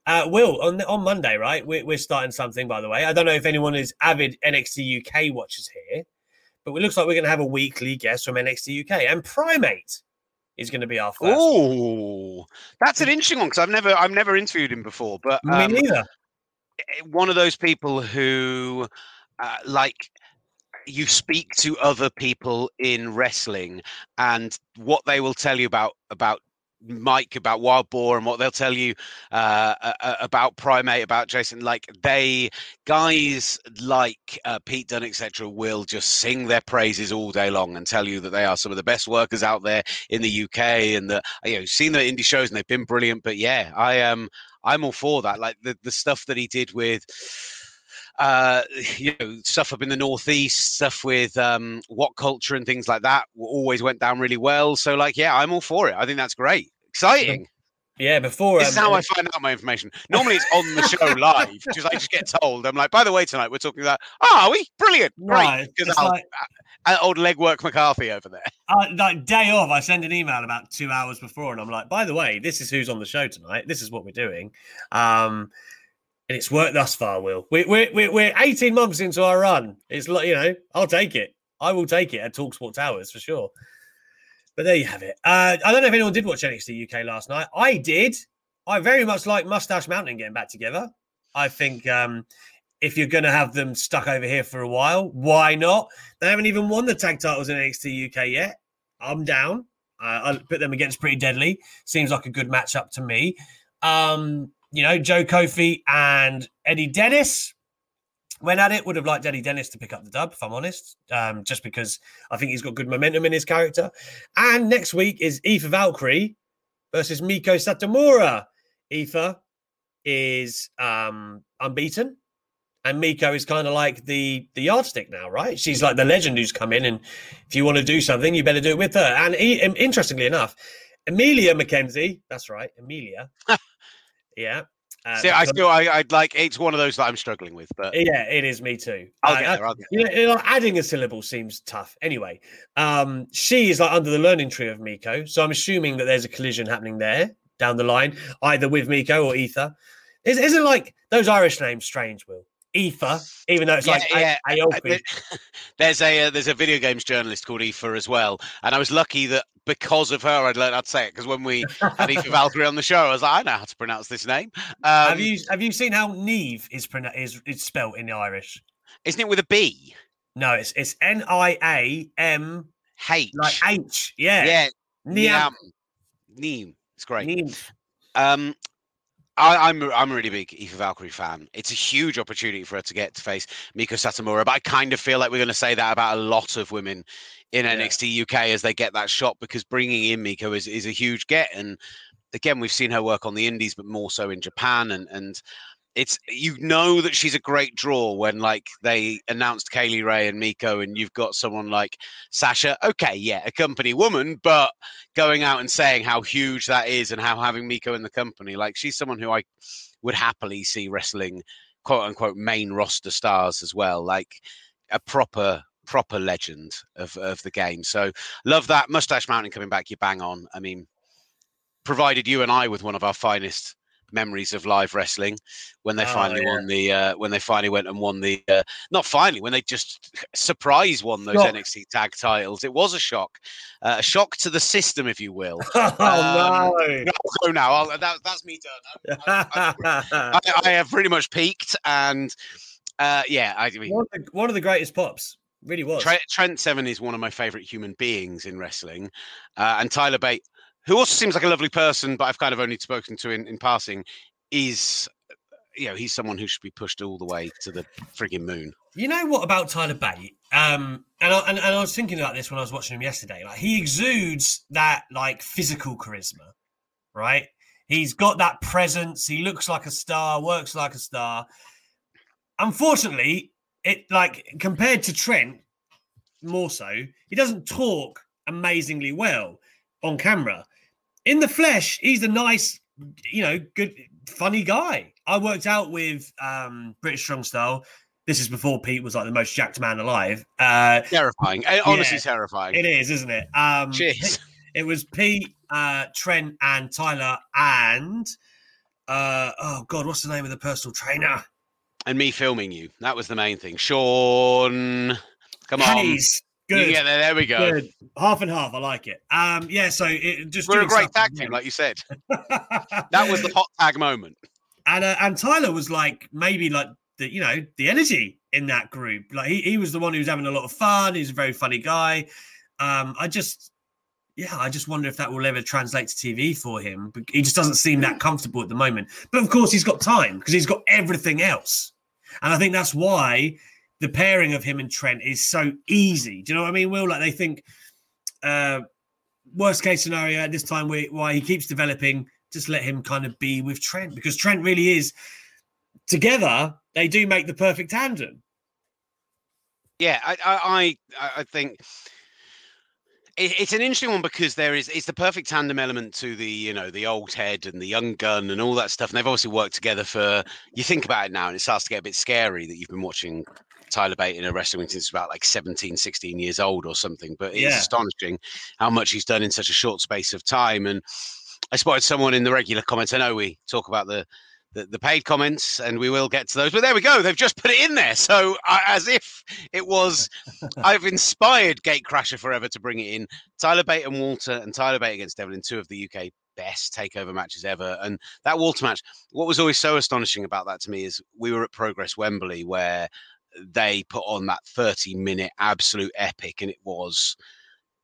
A: Uh, Will, on on Monday, right? We're, we're starting something, by the way. I don't know if anyone is avid NXT UK watchers here, but it looks like we're going to have a weekly guest from NXT UK, and Primate is going to be our first.
B: Oh, that's an interesting one because I've never I've never interviewed him before, but
A: Me
B: um,
A: neither.
B: one of those people who uh, like you speak to other people in wrestling and what they will tell you about about Mike about Wild Boar and what they'll tell you uh, about Primate about Jason like they guys like uh, Pete Dunne etc will just sing their praises all day long and tell you that they are some of the best workers out there in the UK and that you know seen the indie shows and they've been brilliant. But yeah I am um, I'm all for that. Like the the stuff that he did with uh, you know, stuff up in the northeast, stuff with um, WhatCulture and things like that always went down really well. So, like, yeah, I'm all for it. I think that's great, exciting.
A: Yeah, before
B: This is
A: um,
B: how I find out my information. Normally, it's on the show live because I just get told. I'm like, by the way, tonight we're talking about. Oh, are we? Brilliant,
A: Right,
B: Because
A: like-
B: uh, old legwork McCarthy over there.
A: uh, like day off, I send an email about two hours before, and I'm like, by the way, this is who's on the show tonight. This is what we're doing. Um, and it's worked thus far, Will. We're, we're, we're, we're 18 months into our run. It's like, you know, I'll take it. I will take it at Talksport Towers for sure. But there you have it. Uh, I don't know if anyone did watch NXT UK last night. I did. I very much like Mustache Mountain getting back together. I think um, if you're going to have them stuck over here for a while, why not? They haven't even won the tag titles in NXT UK yet. I'm down. Uh, I'll put them against Pretty Deadly. Seems like a good matchup to me. Um, you know, Joe Coffey and Eddie Dennis went at it. Would have liked Eddie Dennis to pick up the dub, if I'm honest, um, just because I think he's got good momentum in his character. And next week is Aoife Valkyrie versus Miko Satomura. Aoife is um, unbeaten. And Miko is kind of like the the yardstick now, right? She's like the legend who's come in, and if you want to do something, you better do it with her. And um, interestingly enough, Amelia McKenzie, that's right, Amelia, yeah. uh,
B: See, I still, I, I'd like. It's one of those that I'm struggling with, but
A: yeah, it is me too.
B: I'll get there. I'll get
A: you know, you adding a syllable seems tough. Anyway, um, she is like under the learning tree of Miko, so I'm assuming that there's a collision happening there down the line, either with Miko or Ether. Is, isn't like those Irish names strange, Will? Ether, even though it's
B: Yeah,
A: like
B: yeah.
A: A- Aoife.
B: There's a uh, there's a video games journalist called Aoife as well, and I was lucky that because of her I'd learned how to say it. Because when we had Aoife Valkyrie on the show, I was like, I know how to pronounce this name. Um,
A: have you have you seen how Neve is pronou- is is spelt in the Irish?
B: Isn't it with a B?
A: No, it's it's N I A M
B: H.
A: like H. Yeah,
B: yeah.
A: Niam.
B: Niam. Neem. It's great. Um, I, I'm I'm a really big Aoife Valkyrie fan. It's a huge opportunity for her to get to face Miko Satomura, but I kind of feel like we're going to say that about a lot of women in
A: Yeah.
B: NXT UK as they get that shot because bringing in Miko is, is a huge get. And again, we've seen her work on the Indies, but more so in Japan. And and it's you know that she's a great draw when like they announced Kay Lee Ray and Miko, and you've got someone like Sasha. Okay, yeah, a company woman, but going out and saying how huge that is and how having Miko in the company, like she's someone who I would happily see wrestling quote unquote main roster stars as well, like a proper proper legend of of the game. So love that Mustache Mountain coming back. You bang on. I mean, provided you and I with one of our finest memories of live wrestling when they
A: Oh,
B: finally
A: yeah.
B: won the uh, when they finally went and won the uh, not finally when they just surprise won those
A: Shock.
B: NXT tag titles it was a shock uh, a shock to the system if you will
A: Oh
B: Um,
A: no!
B: no, no, no that, that's me done I, I, I have pretty much peaked and uh, yeah I mean
A: one, of the, one of the greatest pops. Really was.
B: Trent, Trent Seven is one of my favorite human beings in wrestling, uh, and Tyler Bate, who also seems like a lovely person, but I've kind of only spoken to in, in passing, is you know he's someone who should be pushed all the way to the frigging moon.
A: You know what about Tyler Bate? Um, and I, and, and I was thinking about this when I was watching him yesterday. Like he exudes that like physical charisma, right? He's got that presence. He looks like a star, works like a star. Unfortunately, it like compared to Trent, more so, he doesn't talk amazingly well on camera. In the flesh, he's a nice, you know, good, funny guy. I worked out with um, British Strong Style. This is before Pete was like the most jacked man alive. Uh,
B: Terrifying, Eh, honestly
A: Yeah,
B: terrifying.
A: it is, isn't it? Um,
B: Cheers.
A: It was Pete, uh, Trent, and Tyler, and uh, oh God, what's the name of the personal trainer?
B: And me filming you. That was the main thing. Sean, come on.
A: Hayes. Good.
B: Yeah, there, there we go.
A: Good. Half and half. I like it. Um, yeah. So it just
B: We're a great tag team, like you said. That was the hot tag moment.
A: and uh, and Tyler was like maybe like the you know the energy in that group. Like he, he was the one who was having a lot of fun. He's a very funny guy. Um, I just yeah, I just wonder if that will ever translate to TV for him. But he just doesn't seem that comfortable at the moment. But of course, he's got time because he's got everything else, and I think that's why the pairing of him and Trent is so easy. Do you know what I mean, Will? Like they think. Uh, worst case scenario at this time where, why he keeps developing just let him kind of be with trent because trent really is together they do make the perfect tandem
B: Yeah, I, I, I, I think it's an interesting one because there is it's the perfect tandem element to the you know the old head and the young gun and all that stuff. And they've obviously worked together for. You think about it now, and it starts to get a bit scary that you've been watching Tyler Bate in a wrestling since about like 17, 16 years old or something. But it's
A: Yeah.
B: astonishing how much he's done in such a short space of time. And I spotted someone in the regular comments. I know we talk about the the, the paid comments, and we will get to those. But there we go. They've just put it in there. So uh, as if it was, I've inspired Gatecrasher Forever to bring it in. Tyler Bate and Walter, and Tyler Bate against Devlin, two of the UK best takeover matches ever. And that Walter match, what was always so astonishing about that to me is we were at Progress Wembley where they put on that 30 minute absolute epic, and it was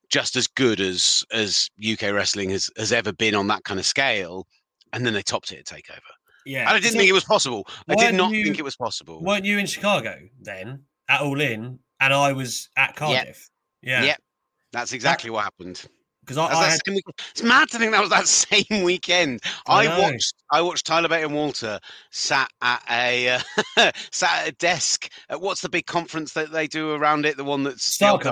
B: just as good as as UK wrestling has, has ever been on that kind of scale. And then they topped it at Takeover.
A: yeah
B: And I didn't
A: So
B: think it was possible. I did
A: weren't you-
B: think it was possible.
A: weren't you in chicago then at all in and i was at cardiff yeah
B: Yep. That's exactly what happened.
A: Because I, I had,
B: It's mad to think that was that same weekend.
A: I
B: I, watched. I watched Tyler Bate and Walter sat at a uh, sat at a desk at what's the big conference that they do around it? The one that's
A: Starcast.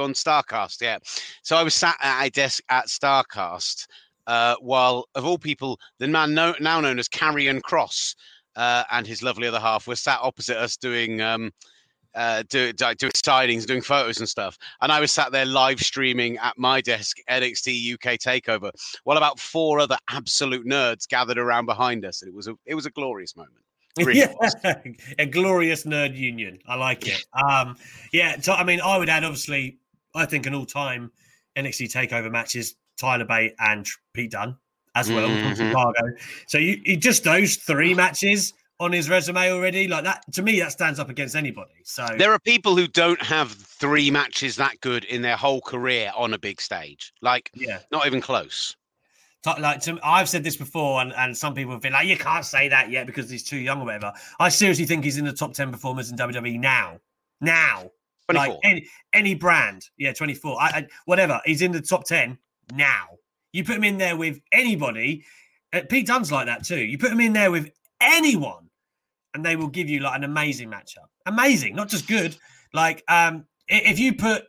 B: On Starcast. Yeah. So I was sat at a desk at Starcast uh, while, of all people, the man no, now known as Karrion Kross uh, and his lovely other half were sat opposite us doing. Um, uh, do, do, doing signings, doing photos and stuff. And I was sat there live streaming at my desk NXT UK Takeover, while about four other absolute nerds gathered around behind us. And it was a it was a glorious moment. Really
A: yeah, a glorious nerd union. I like it. Um, yeah, so I mean, I would add obviously, I think an all-time NXT Takeover match is Tyler Bate and Pete Dunne as well from
B: Mhm.
A: Chicago. So you, you just those three matches on his resume already, like that to me, that stands up against anybody. So
B: There are people who don't have three matches that good in their whole career on a big stage. Like,
A: yeah,
B: not even close.
A: Like to, I've said this before, and, and some people have been like, you can't say that yet because he's too young or whatever. I seriously think he's in the top ten performers in WWE now. Now, like any any brand, yeah, twenty four, I, I, whatever. He's in the top ten now. You put him in there with anybody. Uh, Pete Dunne's like that too. You put him in there with anyone, and they will give you like an amazing matchup. Amazing, not just good. Like um, if you put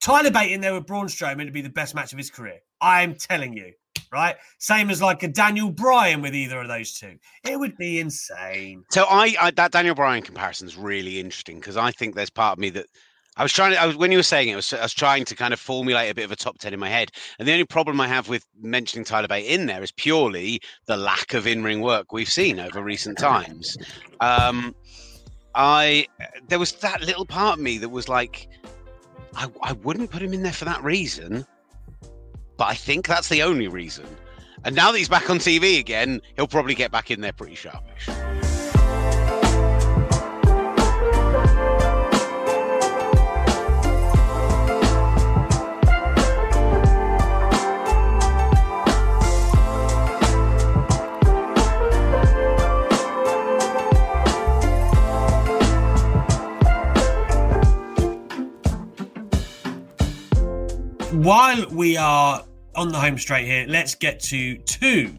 A: Tyler Bate in there with Braun Strowman, it'd be the best match of his career. I'm telling you, right? Same as like a Daniel Bryan with either of those two. It would be insane.
B: So I, I that Daniel Bryan comparison is really interesting because I think there's part of me that I was trying to. I was when you were saying it, I was, I was trying to kind of formulate a bit of a top ten in my head. And the only problem I have with mentioning Tyler Bate in there is purely the lack of in-ring work we've seen over recent times. Um, I there was that little part of me that was like, I, I wouldn't put him in there for that reason, but I think that's the only reason. And now that he's back on TV again, he'll probably get back in there pretty sharpish.
A: While we are on the home straight here, let's get to two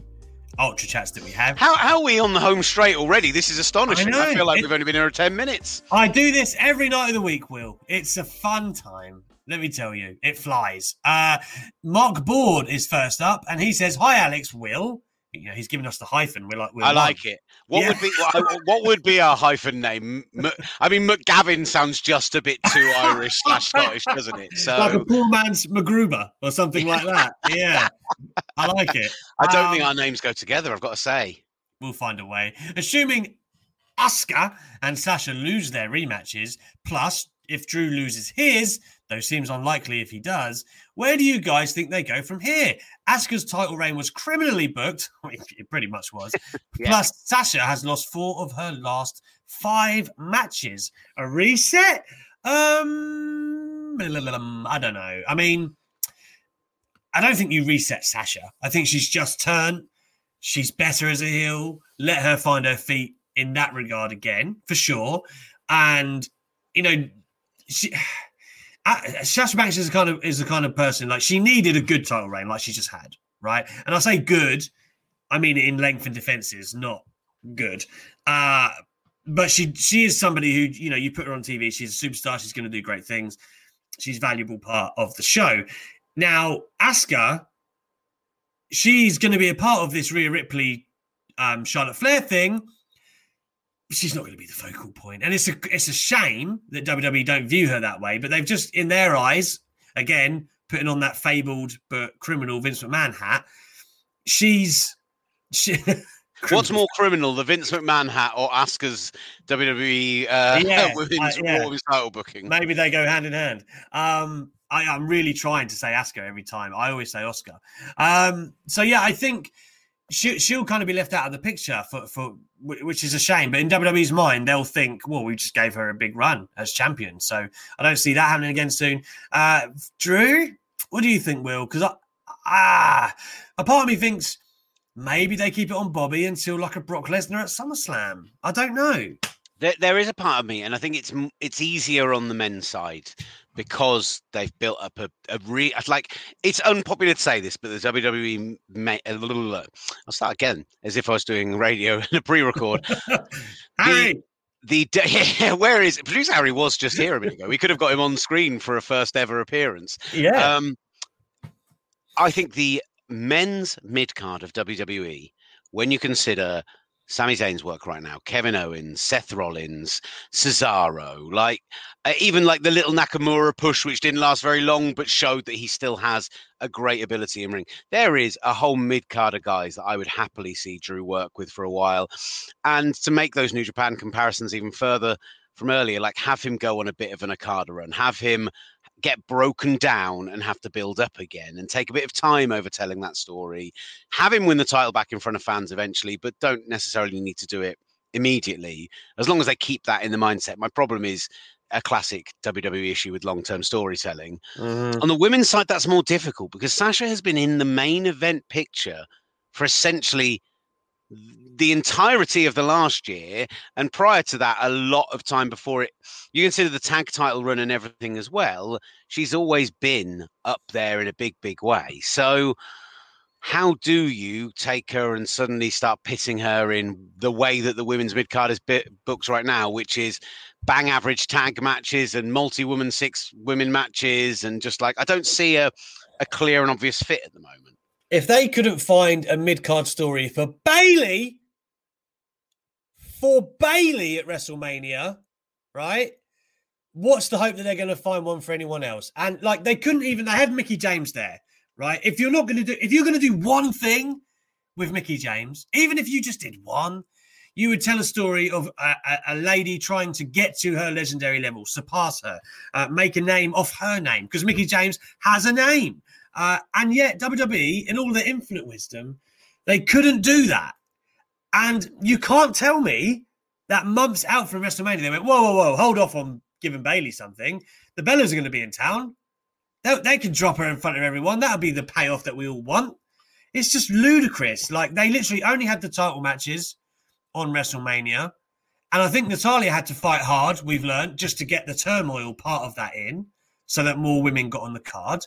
A: ultra chats that we have.
B: How, how are we on the home straight already? This is astonishing. I,
A: know.
B: feel like
A: It-
B: we've only been here 10 minutes.
A: I do this every night of the week, Will. It's a fun time. Let me tell you, it flies. Uh, Mark Board is first up, and he says, "Hi, Alex. Will." You know, he's giving us the hyphen. We're like, we're
B: I
A: one.
B: like it. What
A: Yeah.
B: would be what, would be our hyphen name? I mean, McGavin sounds just a bit too Irish slash Scottish, doesn't it? So
A: like a poor man's MacGruber or something like that. Yeah, I like it.
B: I don't think
A: Um,
B: our names go together. I've got to say.
A: we'll find a way. Assuming Asuka and Sasha lose their rematches, plus if Drew loses his, though seems unlikely if he does, where do you guys think they go from here? Asuka's title reign was criminally booked. It pretty much was. yeah. Plus, Sasha has lost four of her last five matches. A reset? Um, I don't know. I mean, I don't think you reset Sasha. I think she's just turned. She's better as a heel. Let her find her feet in that regard again, for sure. And you know, she, Sasha Banks is the kind of is the kind of person like she needed a good title reign, like she just had, right? And I say good, I mean in length and defenses, not good. Uh, but she she is somebody who you know you put her on TV, she's a superstar. She's going to do great things. She's a valuable part of the show. Now, Asuka, she's going to be a part of this Rhea Ripley, um, Charlotte Flair thing. She's not going to be the focal point, and it's a it's a shame that WWE don't view her that way. But they've just, in their eyes, again putting on that fabled but criminal Vince McMahon hat. She's she,
B: What's more criminal, the Vince McMahon hat or Asuka's WWE uh, yeah, women's uh, yeah. title booking?
A: Maybe they go hand in hand. Um, I, am really trying to say Asuka every time. I always say Oscar. Um, so yeah, I think she, she'll kind of be left out of the picture for, for which is a shame. But in WWE's mind, they'll think, well, we just gave her a big run as champion. So I don't see that happening again soon. Uh, Drew, what do you think, Will? Because ah, a part of me thinks maybe they keep it on Bobby until like a Brock Lesnar at SummerSlam. I don't know.
B: There, there is a part of me, and I think it's it's easier on the men's side because they've built up a, a re like it's unpopular to say this, but the WWE may, a little I'll start again as if I was doing radio in a pre-record. The, the yeah, where is producer Harry was just here a minute ago. We could have got him on screen for a first ever appearance.
A: Yeah. Um,
B: I think the men's mid card of WWE, when you consider Sami Zayn's work right now, Kevin Owens, Seth Rollins, Cesaro, like uh, even like the little Nakamura push, which didn't last very long, but showed that he still has a great ability in ring. There is a whole mid card of guys that I would happily see Drew work with for a while. And to make those New Japan comparisons even further from earlier, like have him go on a bit of an Okada run, have him get broken down and have to build up again and take a bit of time over telling that story. Have him win the title back in front of fans eventually, but don't necessarily need to do it immediately as long as they keep that in the mindset. My problem is a classic WWE issue with long term storytelling. Mm-hmm. On the women's side, that's more difficult because Sasha has been in the main event picture for essentially the entirety of the last year and prior to that a lot of time before it. You consider the tag title run and everything as well she's always been up there in a big big way. So how do you take her and suddenly start pitting her in the way that the women's mid card is booked right now which is bang average tag matches and multi woman six women matches and just like i don't see a, a clear and obvious fit at the moment.
A: If they couldn't find a mid card story for Bayley, for Bayley at WrestleMania, right? What's the hope that they're going to find one for anyone else? And like they couldn't even, they had Mickie James there, right? If you're not going to do, if you're going to do one thing with Mickie James, even if you just did one, you would tell a story of a, a, a lady trying to get to her legendary level, surpass her, uh, make a name off her name, because Mickie James has a name. Uh, and yet, WWE, in all their infinite wisdom, they couldn't do that. And you can't tell me that months out from WrestleMania, they went, whoa, whoa, whoa, hold off on giving Bayley something. The Bellas are going to be in town. They, they can drop her in front of everyone. That'll be the payoff that we all want. It's just ludicrous. Like, they literally only had the title matches on WrestleMania. And I think Natalya had to fight hard, we've learned, just to get the turmoil part of that in so that more women got on the card.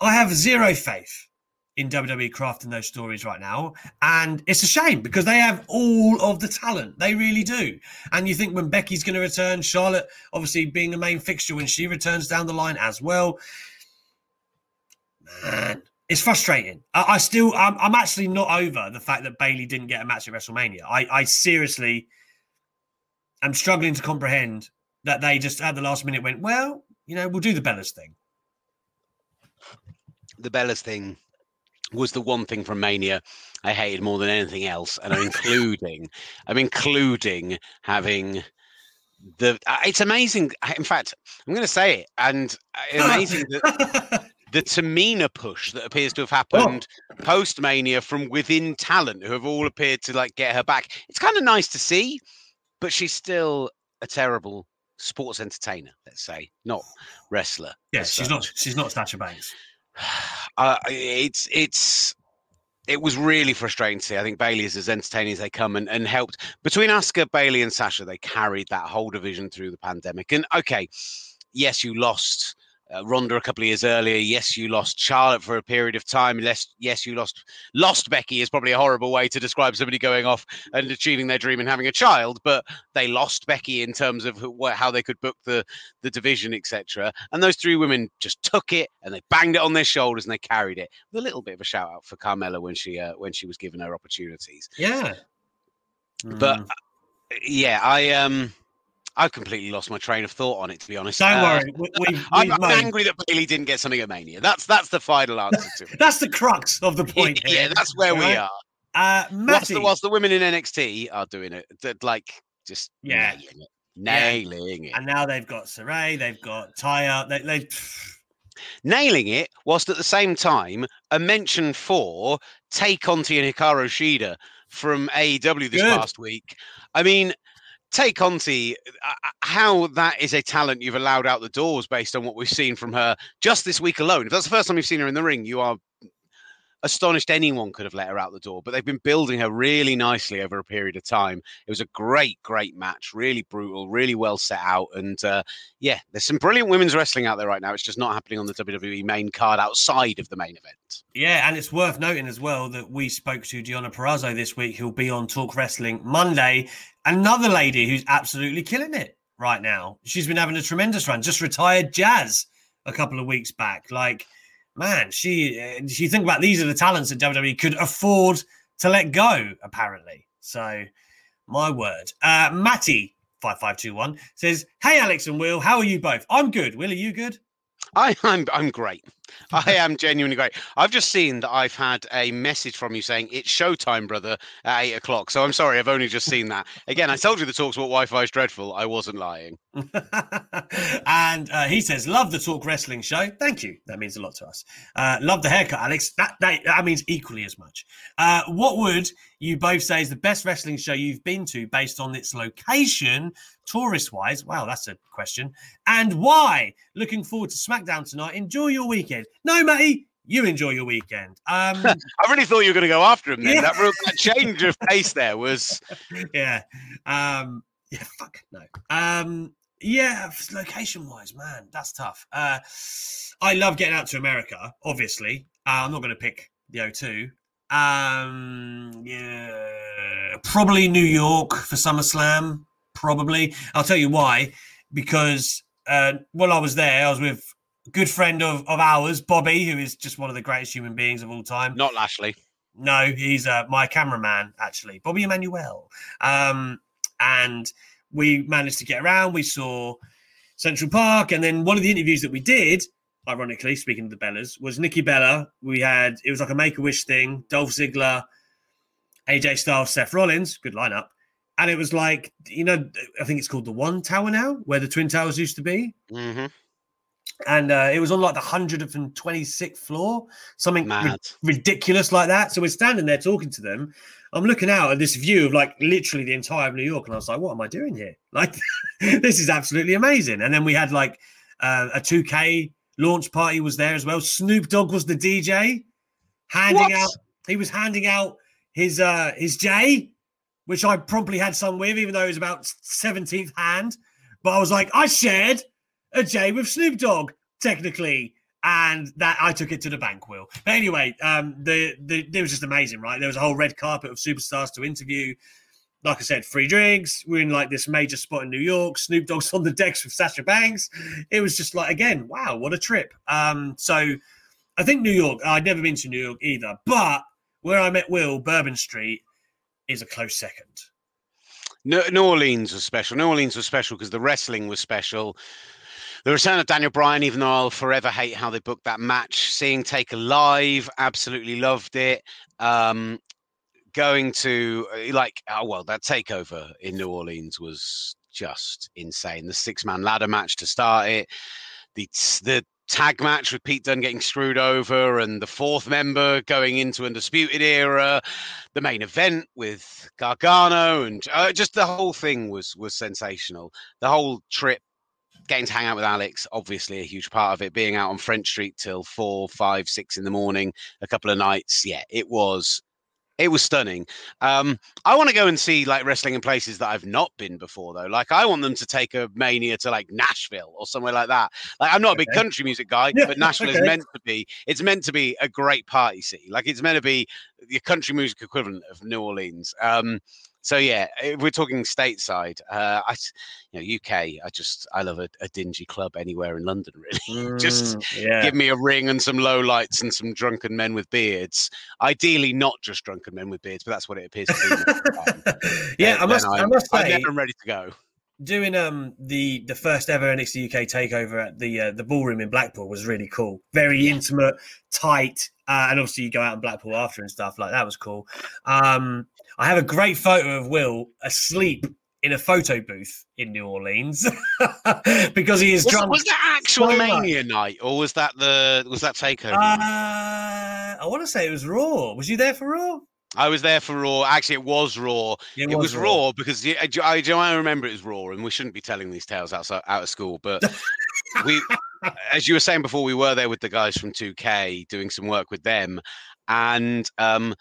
A: I have zero faith in WWE crafting those stories right now. And it's a shame because they have all of the talent. They really do. And you think when Becky's going to return, Charlotte obviously being the main fixture when she returns down the line as well. Man, it's frustrating. I, I still, I'm, I'm, actually not over the fact that Bayley didn't get a match at WrestleMania. I, I seriously am struggling to comprehend that they just at the last minute went, well, you know, we'll do the Bellas thing
B: the Bellas thing was the one thing from Mania. I hated more than anything else, and I'm including, I'm including having the. uh, It's amazing. In fact, I'm going to say it, and uh, amazing that the Tamina push that appears to have happened post Mania from within talent who have all appeared to like get her back. It's kind of nice to see, but she's still a terrible sports entertainer. Let's say, not wrestler.
A: Yeah, she's not. She's not Sasha Banks.
B: Uh, it's it's it was really frustrating to see. I think Bayley is as entertaining as they come and, and helped between Asuka, Bayley, and Sasha. They carried that whole division through the pandemic. And okay, yes, you lost uh, Ronda a couple of years earlier. Yes, you lost Charlotte for a period of time. Yes, yes, you lost lost Becky is probably a horrible way to describe somebody going off and achieving their dream and having a child. But they lost Becky in terms of wh- how they could book the the division, etc. And those three women just took it and they banged it on their shoulders and they carried it. With a little bit of a shout out for Carmella when she uh, when she was given her opportunities.
A: Yeah.
B: But
A: Mm.
B: uh, yeah, I um. I completely lost my train of thought on it, to be honest.
A: Don't
B: Uh,
A: worry. We, we,
B: I'm, I'm angry that Bayley didn't get something at Mania. That's that's the final answer to it.
A: That's the crux of the point.
B: yeah,
A: here,
B: that's where we are.
A: Uh,
B: Whilst the, whilst the women in NXT are doing it, like just
A: Yeah.
B: nailing it,
A: Yeah.
B: nailing it,
A: and now they've got Saray, they've got Taya. They, they,
B: nailing it. Whilst at the same time, a mention for Tay Conti and Hikaru Shida from AEW this
A: Good.
B: past week. I mean, Tay Conti, uh, uh, how that is a talent you've allowed out the doors based on what we've seen from her just this week alone. If that's the first time you've seen her in the ring, you are astonished anyone could have let her out the door. But they've been building her really nicely over a period of time. It was a great, great match, really brutal, really well set out. And uh, yeah, there's some brilliant women's wrestling out there right now. It's just not happening on the WWE main card outside of the main event.
A: yeah, and it's worth noting as well that we spoke to Gianna Perazzo this week, who'll be on Talk Wrestling Monday. Another lady who's absolutely killing it right now. She's been having a tremendous run. Just retired Jazz a couple of weeks back. Like, man, she. Uh, you think about these are the talents that WWE could afford to let go. Apparently, so my word. Uh, Matty. 5521 says, Hey, Alex and Will, how are you both? I'm good. Will, are you good?
B: I, I'm I'm great. I am genuinely great. I've just seen that I've had a message from you saying it's showtime, brother, at eight o'clock. So I'm sorry, I've only just seen that. Again, I told you the Talksport Wi-Fi is dreadful. I wasn't lying.
A: and uh, he says, "Love the Talk Wrestling show. Thank you. That means a lot to us. Uh, love the haircut, Alex. That, that that means equally as much. Uh, what would you both say is the best wrestling show you've been to based on its location, tourist wise? Wow, that's a question. And why? Looking forward to SmackDown tonight. Enjoy your weekend. No, Matty, you enjoy your weekend. Um,
B: I really thought you were going to go after him. Then
A: Yeah.
B: that, real, that change of pace there was.
A: yeah. Um, yeah, fuck no. Um, yeah, location wise, man, that's tough. Uh, I love getting out to America, obviously. Uh, I'm not going to pick the O2. Um, yeah, probably New York for SummerSlam. Probably. I'll tell you why. Because uh, while I was there, I was with a good friend of, of ours, Bobby, who is just one of the greatest human beings of all time.
B: Not Lashley.
A: No, he's uh, my cameraman, actually, Bobby Emanuel. Um, and we managed to get around. We saw Central Park, and then one of the interviews that we did, ironically, speaking of the Bellas, was Nikki Bella. We had it was like a Make a Wish thing. Dolph Ziggler, AJ Styles, Seth Rollins, good lineup. And it was like you know, I think it's called the One Tower now, where the Twin Towers used to be
B: hmm
A: and uh, it was on like the 126th floor, something ri- ridiculous like that. So we're standing there talking to them. I'm looking out at this view of like literally the entire of New York, and I was like, "What am I doing here? Like, this is absolutely amazing." And then we had like uh, a 2K launch party was there as well. Snoop Dogg was the DJ, handing
B: What?
A: out. He was handing out his uh his J, which I promptly had some with, even though it was about 17th hand. But I was like, I shared a J with Snoop Dogg, technically. And that I took it to the bank, Will. But anyway, um, the, the it was just amazing, right? There was a whole red carpet of superstars to interview. Like I said, free drinks. We're in like this major spot in New York. Snoop Dogg's on the decks with Sasha Banks. It was just like again, wow, what a trip. Um, so I think New York. I'd never been to New York either, but where I met Will, Bourbon Street, is a close second.
B: New, Orleans was special. New Orleans was special because the wrestling was special. The return of Daniel Bryan, even though I'll forever hate how they booked that match, seeing Taker live, absolutely loved it. Um, going to uh, like oh well that takeover in New Orleans was just insane. The six man ladder match to start it, the the tag match with Pete Dunne getting screwed over, and the fourth member going into undisputed era, the main event with Gargano, and uh, just the whole thing was was sensational. The whole trip getting to hang out with Alex, obviously a huge part of it. Being out on French Street till four, five, six in the morning, a couple of nights. Yeah, it was it was stunning. Um, I want to go and see like wrestling in places that I've not been before, though. Like I want them to take a mania to like Nashville or somewhere like that. Like I'm not a big country music guy, yeah, but Nashville okay. is meant to be. It's meant to be a great party city. Like it's meant to be the country music equivalent of New Orleans. Um, so yeah, we're talking stateside, uh, I, you know, UK, I just I love a, a dingy club anywhere in London. Really, mm, just yeah. give me a ring and some low lights and some drunken men with beards. Ideally, not just drunken men with beards, but that's what it appears to
A: be. yeah, I must, I must say,
B: I'm ready to go
A: doing um the the first ever NXT UK takeover at the uh, the ballroom in Blackpool was really cool. Very yeah. intimate, tight, uh, and obviously you go out in Blackpool after and stuff like that was cool. Um, I have a great photo of Will asleep in a photo booth in New Orleans because he is
B: was,
A: drunk.
B: Was that actual so Mania much. night, or was that the was that takeover?
A: Uh, I want to say it was Raw. Was you there for Raw?
B: I was there for Raw. Actually, it was Raw. It, it was, was Raw. Because I, I, I remember it was Raw, and we shouldn't be telling these tales outside out of school. But we, as you were saying before, we were there with the guys from 2K doing some work with them, and um,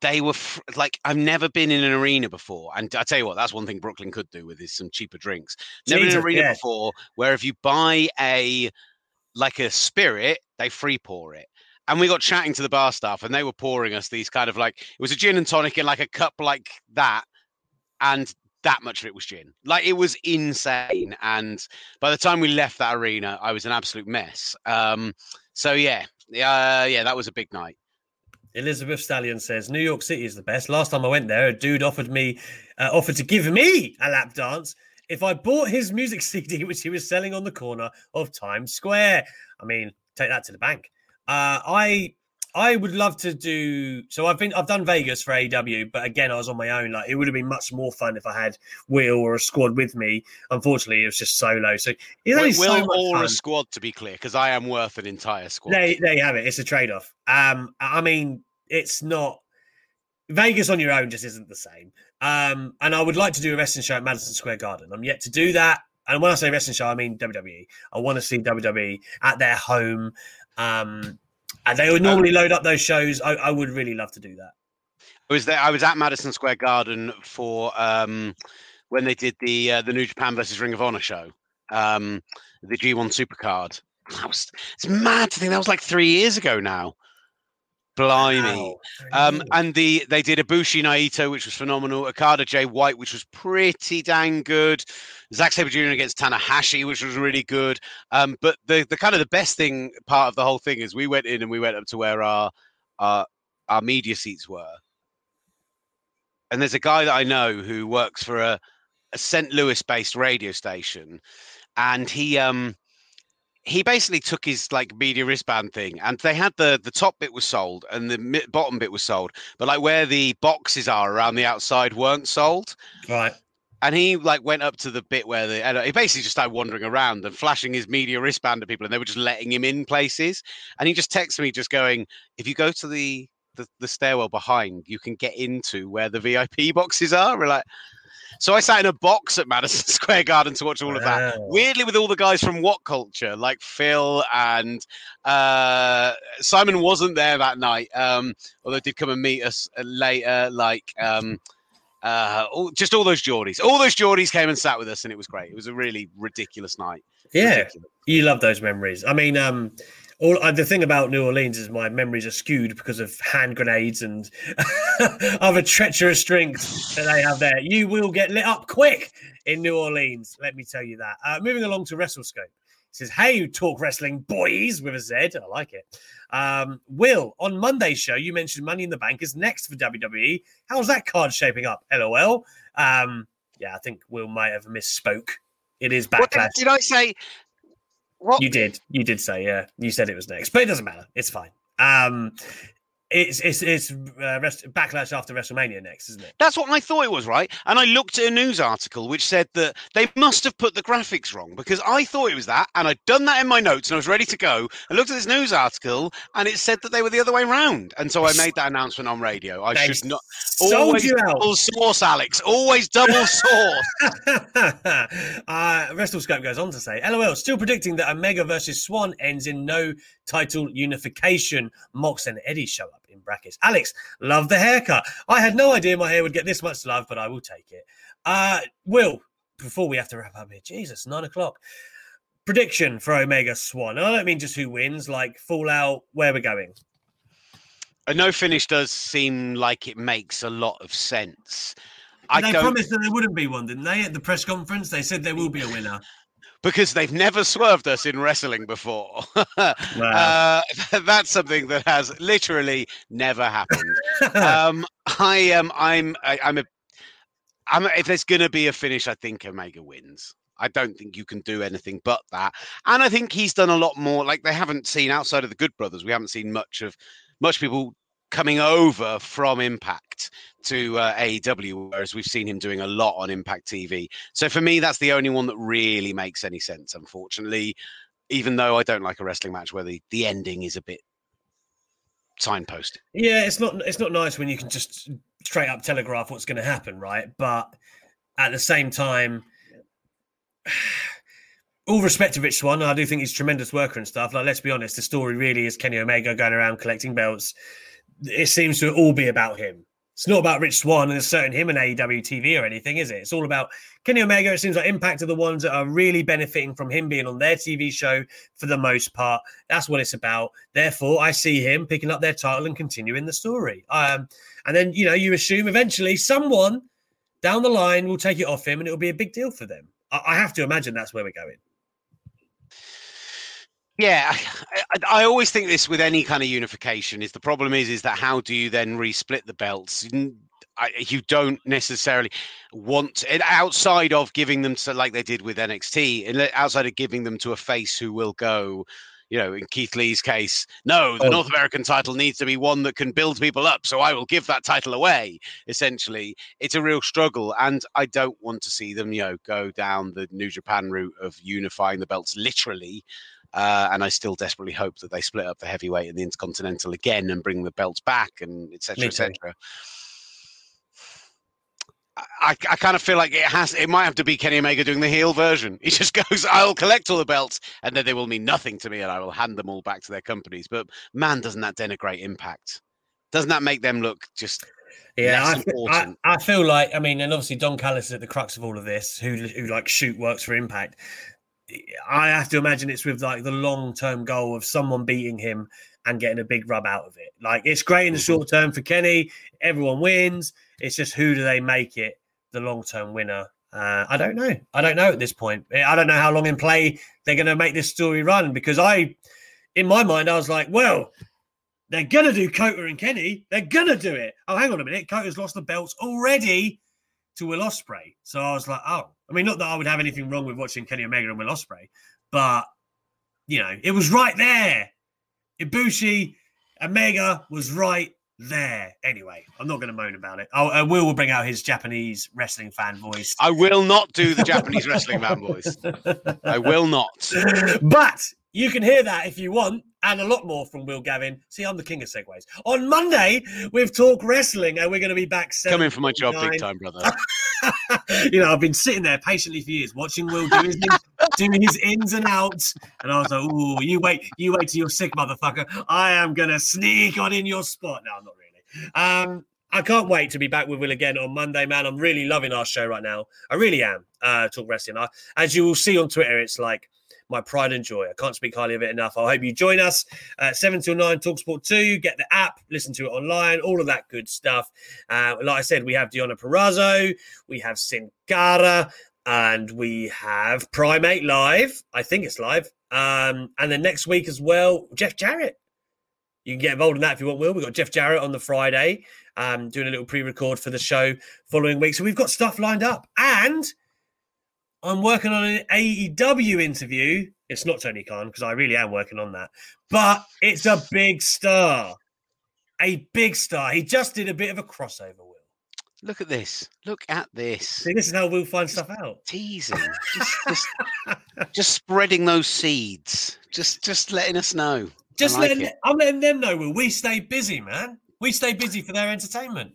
B: they were fr- like I've never been in an arena before, and I tell you what, that's one thing Brooklyn could do with is some cheaper drinks. Never Jesus, in an arena yeah. before where if you buy a like a spirit, they free pour it. And we got chatting to the bar staff, and they were pouring us these kind of like it was a gin and tonic in like a cup like that, and that much of it was gin. Like it was insane. And by the time we left that arena, I was an absolute mess. Um, so yeah, uh, yeah, that was a big night.
A: Elizabeth Stallion says New York City is the best. Last time I went there, a dude offered me uh, offered to give me a lap dance if I bought his music CD, which he was selling on the corner of Times Square. I mean, take that to the bank. Uh, I I would love to do so. I've been I've done Vegas for AEW, but again, I was on my own. Like it would have been much more fun if I had Will or a squad with me. Unfortunately, it was just solo. So
B: it's only Will so or fun. a squad to be clear, because I am worth an entire squad.
A: There, there you have it. It's a trade off. Um, I mean, it's not Vegas on your own just isn't the same. Um, and I would like to do a wrestling show at Madison Square Garden. I'm yet to do that. And when I say wrestling show, I mean WWE. I want to see WWE at their home. Um, and they would normally load up those shows. I, I, would really love to do that.
B: I was there. I was at Madison Square Garden for um, when they did the uh, the New Japan versus Ring of Honor show, um, the G1 Supercard. That was it's mad to think that was like three years ago now. Blimey. Wow. Um, and the they did Ibushi Naito, which was phenomenal. Okada Jay White, which was pretty dang good. Zack Sabre Jr. against Tanahashi, which was really good. Um, but the the kind of the best thing part of the whole thing is we went in and we went up to where our our our media seats were. And there's a guy that I know who works for a, a St. Louis based radio station. And he um he basically took his like media wristband thing and they had the the top bit was sold and the bottom bit was sold but like where the boxes are around the outside weren't sold.
A: Right.
B: And he like went up to the bit where the and uh, he basically just started wandering around and flashing his media wristband at people and they were just letting him in places. And he just texted me just going if you go to the the, the stairwell behind you can get into where the vip boxes are. We're like so I sat in a box at Madison Square Garden to watch all of that. Weirdly, with all the guys from WhatCulture, like Phil and uh, Simon wasn't there that night, um, although did come and meet us later. Like um, uh, all, just all those Geordies, all those Geordies came and sat with us, and it was great. It was a really ridiculous night.
A: Yeah,
B: ridiculous.
A: you love those memories. I mean, um, all uh, the thing about New Orleans is my memories are skewed because of hand grenades and other treacherous drinks that they have there. You will get lit up quick in New Orleans. Let me tell you that. Uh, moving along to WrestleScope. He says, Hey, you talk wrestling boys with a Z. I like it. Um, Will, on Monday's show, you mentioned Money in the Bank is next for WWE. How's that card shaping up? LOL. Um, yeah, I think Will might have misspoke. It is backlash. What
B: did, did I say? What?
A: You did. You did say, yeah. You said it was next, but it doesn't matter. It's fine. Um, it's it's it's uh, rest, backlash after WrestleMania next, isn't it?
B: That's what I thought it was, right? And I looked at a news article which said that they must have put the graphics wrong because I thought it was that, and I'd done that in my notes and I was ready to go. I looked at this news article and it said that they were the other way around, and so I made that announcement on radio. I
A: They
B: should not
A: sold
B: always
A: you out.
B: double source, Alex. Always double source.
A: uh, WrestleScope goes on to say, LOL, still predicting that Omega versus Swann ends in no title unification. Mox and Eddie show up in brackets. Alex, love the haircut. I had no idea my hair would get this much love, but I will take it. Uh, Will, before we have to wrap up here, Jesus, nine o'clock. Prediction for Omega Swann. I don't mean just who wins, like Fallout, where we're going.
B: A no finish does seem like it makes a lot of sense. I
A: they promised that there wouldn't be one, didn't they? At the press conference, they said there will be a winner.
B: Because they've never swerved us in wrestling before.
A: Wow.
B: uh, that's something that has literally never happened. um, I am. I'm. I, I'm a. I'm. A, if there's going to be a finish, I think Omega wins. I don't think you can do anything but that. And I think he's done a lot more. Like they haven't seen outside of the Good Brothers, we haven't seen much of much people coming over from Impact to uh, AEW, whereas we've seen him doing a lot on Impact TV. So for me, that's the only one that really makes any sense. Unfortunately, even though I don't like a wrestling match where the, the ending is a bit signposted.
A: Yeah, it's not it's not nice when you can just straight up telegraph what's going to happen, right? But at the same time, all respect to Rich Swann, I do think he's tremendous worker and stuff. Like, let's be honest, the story really is Kenny Omega going around collecting belts. It seems to all be about him. It's not about Rich Swann and asserting him in AEW TV or anything, is it? It's all about Kenny Omega. It seems like Impact are the ones that are really benefiting from him being on their TV show for the most part. That's what it's about. Therefore, I see him picking up their title and continuing the story. Um, and then, you know, you assume eventually someone down the line will take it off him and it'll be a big deal for them. I, I have to imagine that's where we're going.
B: Yeah, I, I always think this with any kind of unification is the problem is is that how do you then resplit the belts? You don't necessarily want and outside of giving them to like they did with NXT, and outside of giving them to a face who will go. You know, in Keith Lee's case, no, the
A: Oh.
B: North American title needs to be one that can build people up. So I will give that title away. Essentially, it's a real struggle, and I don't want to see them, you know, go down the New Japan route of unifying the belts literally. Uh, and I still desperately hope that they split up the heavyweight and the intercontinental again and bring the belts back and etc. Etc. I, I kind of feel like it has it might have to be Kenny Omega doing the heel version. He just goes, I'll collect all the belts and then they will mean nothing to me and I will hand them all back to their companies. But man, doesn't that denigrate impact? Doesn't that make them look just
A: Yeah,
B: less
A: I, I. I feel like I mean, and obviously Don Callis is at the crux of all of this, who who like shoot works for Impact. I have to imagine it's with like the long term goal of someone beating him and getting a big rub out of it. Like it's great in the
B: Mhm.
A: short term for Kenny, everyone wins. It's just who do they make it the long term winner? Uh, I don't know. I don't know at this point. I don't know how long in play they're going to make this story run because I, in my mind, I was like, well, they're gonna do Kota and Kenny. They're gonna do it. Oh, hang on a minute. Kota's lost the belts already to Will Ospreay. So I was like, oh, I mean, not that I would have anything wrong with watching Kenny Omega and Will Ospreay, but you know, it was right there. Ibushi, Omega was right there. Anyway, I'm not going to moan about it. Oh, uh, Will will bring out his Japanese wrestling fan voice.
B: I will not do the Japanese wrestling fan voice. I will not.
A: but you can hear that if you want, and a lot more from Will Gavin. See, I'm the king of segues. On Monday, we've Talk Wrestling, and we're going to be back.
B: Coming for my job
A: 7:49.
B: big time, brother.
A: you know, I've been sitting there patiently for years watching Will do his, doing his ins and outs, and I was like, "Ooh, you wait, you wait till you're sick, motherfucker! I am gonna sneak on in your spot." No, I'm not really. Um, I can't wait to be back with Will again on Monday, man. I'm really loving our show right now. I really am. Uh, Talk Wrestling. I, as you will see on Twitter, it's like my pride and joy. I can't speak highly of it enough. I hope you join us uh, 7 till 9 Talksport 2. Get the app, listen to it online, all of that good stuff. Uh, like I said, we have Deonna Purrazzo, we have Sin Cara, and we have Primate live. I think it's live. Um, and then next week as well, Jeff Jarrett. You can get involved in that if you want, Will. We've got Jeff Jarrett on the Friday, um, doing a little pre record for the show following week. So we've got stuff lined up. And I'm working on an AEW interview. It's not Tony Khan because I really am working on that, but it's a big star. a big star. He just did a bit of a crossover, Will.
B: Look at this. Look at this.
A: See, this is how we'll find stuff out.
B: Teasing. Just, just, just spreading those seeds. Just just letting us know.
A: Just
B: like
A: letting
B: it.
A: I'm letting them know, Will. We stay busy, man. We stay busy for their entertainment.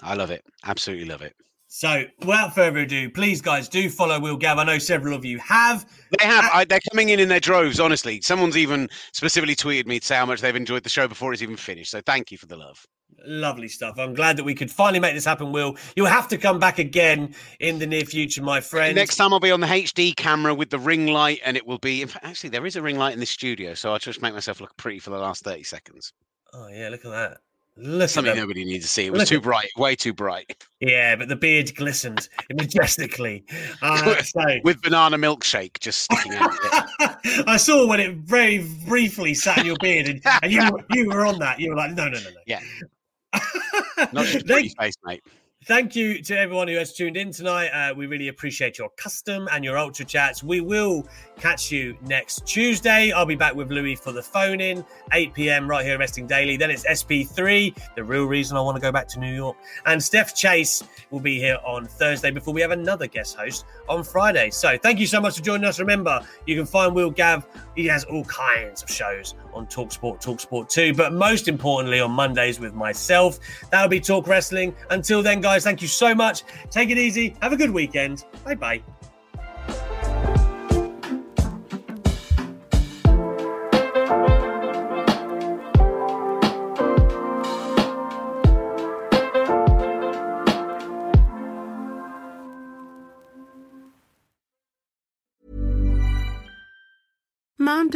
B: I love it. Absolutely love it.
A: So, without further ado, please, guys, do follow Will Gav. I know several of you have.
B: They have. I, they're coming in in their droves. Honestly, someone's even specifically tweeted me to say how much they've enjoyed the show before it's even finished. So thank you for the love.
A: Lovely stuff. I'm glad that we could finally make this happen, Will. You'll have to come back again in the near future, my friend.
B: Next time I'll be on the HD camera with the ring light, and it will be. In fact, actually, there is a ring light in the studio, so I'll just make myself look pretty for the last thirty seconds.
A: Oh, yeah, look at that. Look
B: Something nobody needs to see. It was
A: Look
B: too bright, way too bright.
A: Yeah, but the beard glistened majestically. Uh, so,
B: With banana milkshake just sticking out. of it.
A: I saw when it very briefly sat in your beard, and, and you, were- you were on that. You were like, no, no, no, no.
B: Yeah. Not just
A: Thank-
B: pretty face, mate.
A: Thank you to everyone who has tuned in tonight. Uh, we really appreciate your custom and your ultra chats. We will catch you next Tuesday. I'll be back with Louis for the phone in, 8 p.m. right here Resting Daily. Then it's SP3, the real reason I want to go back to New York. And Steph Chase will be here on Thursday before we have another guest host on Friday. So thank you so much for joining us. Remember, you can find Will Gav. He has all kinds of shows on Talksport, Talksport 2, but most importantly on Mondays with myself. That'll be Talk Wrestling. Until then, guys, thank you so much. Take it easy. Have a good weekend. Bye bye.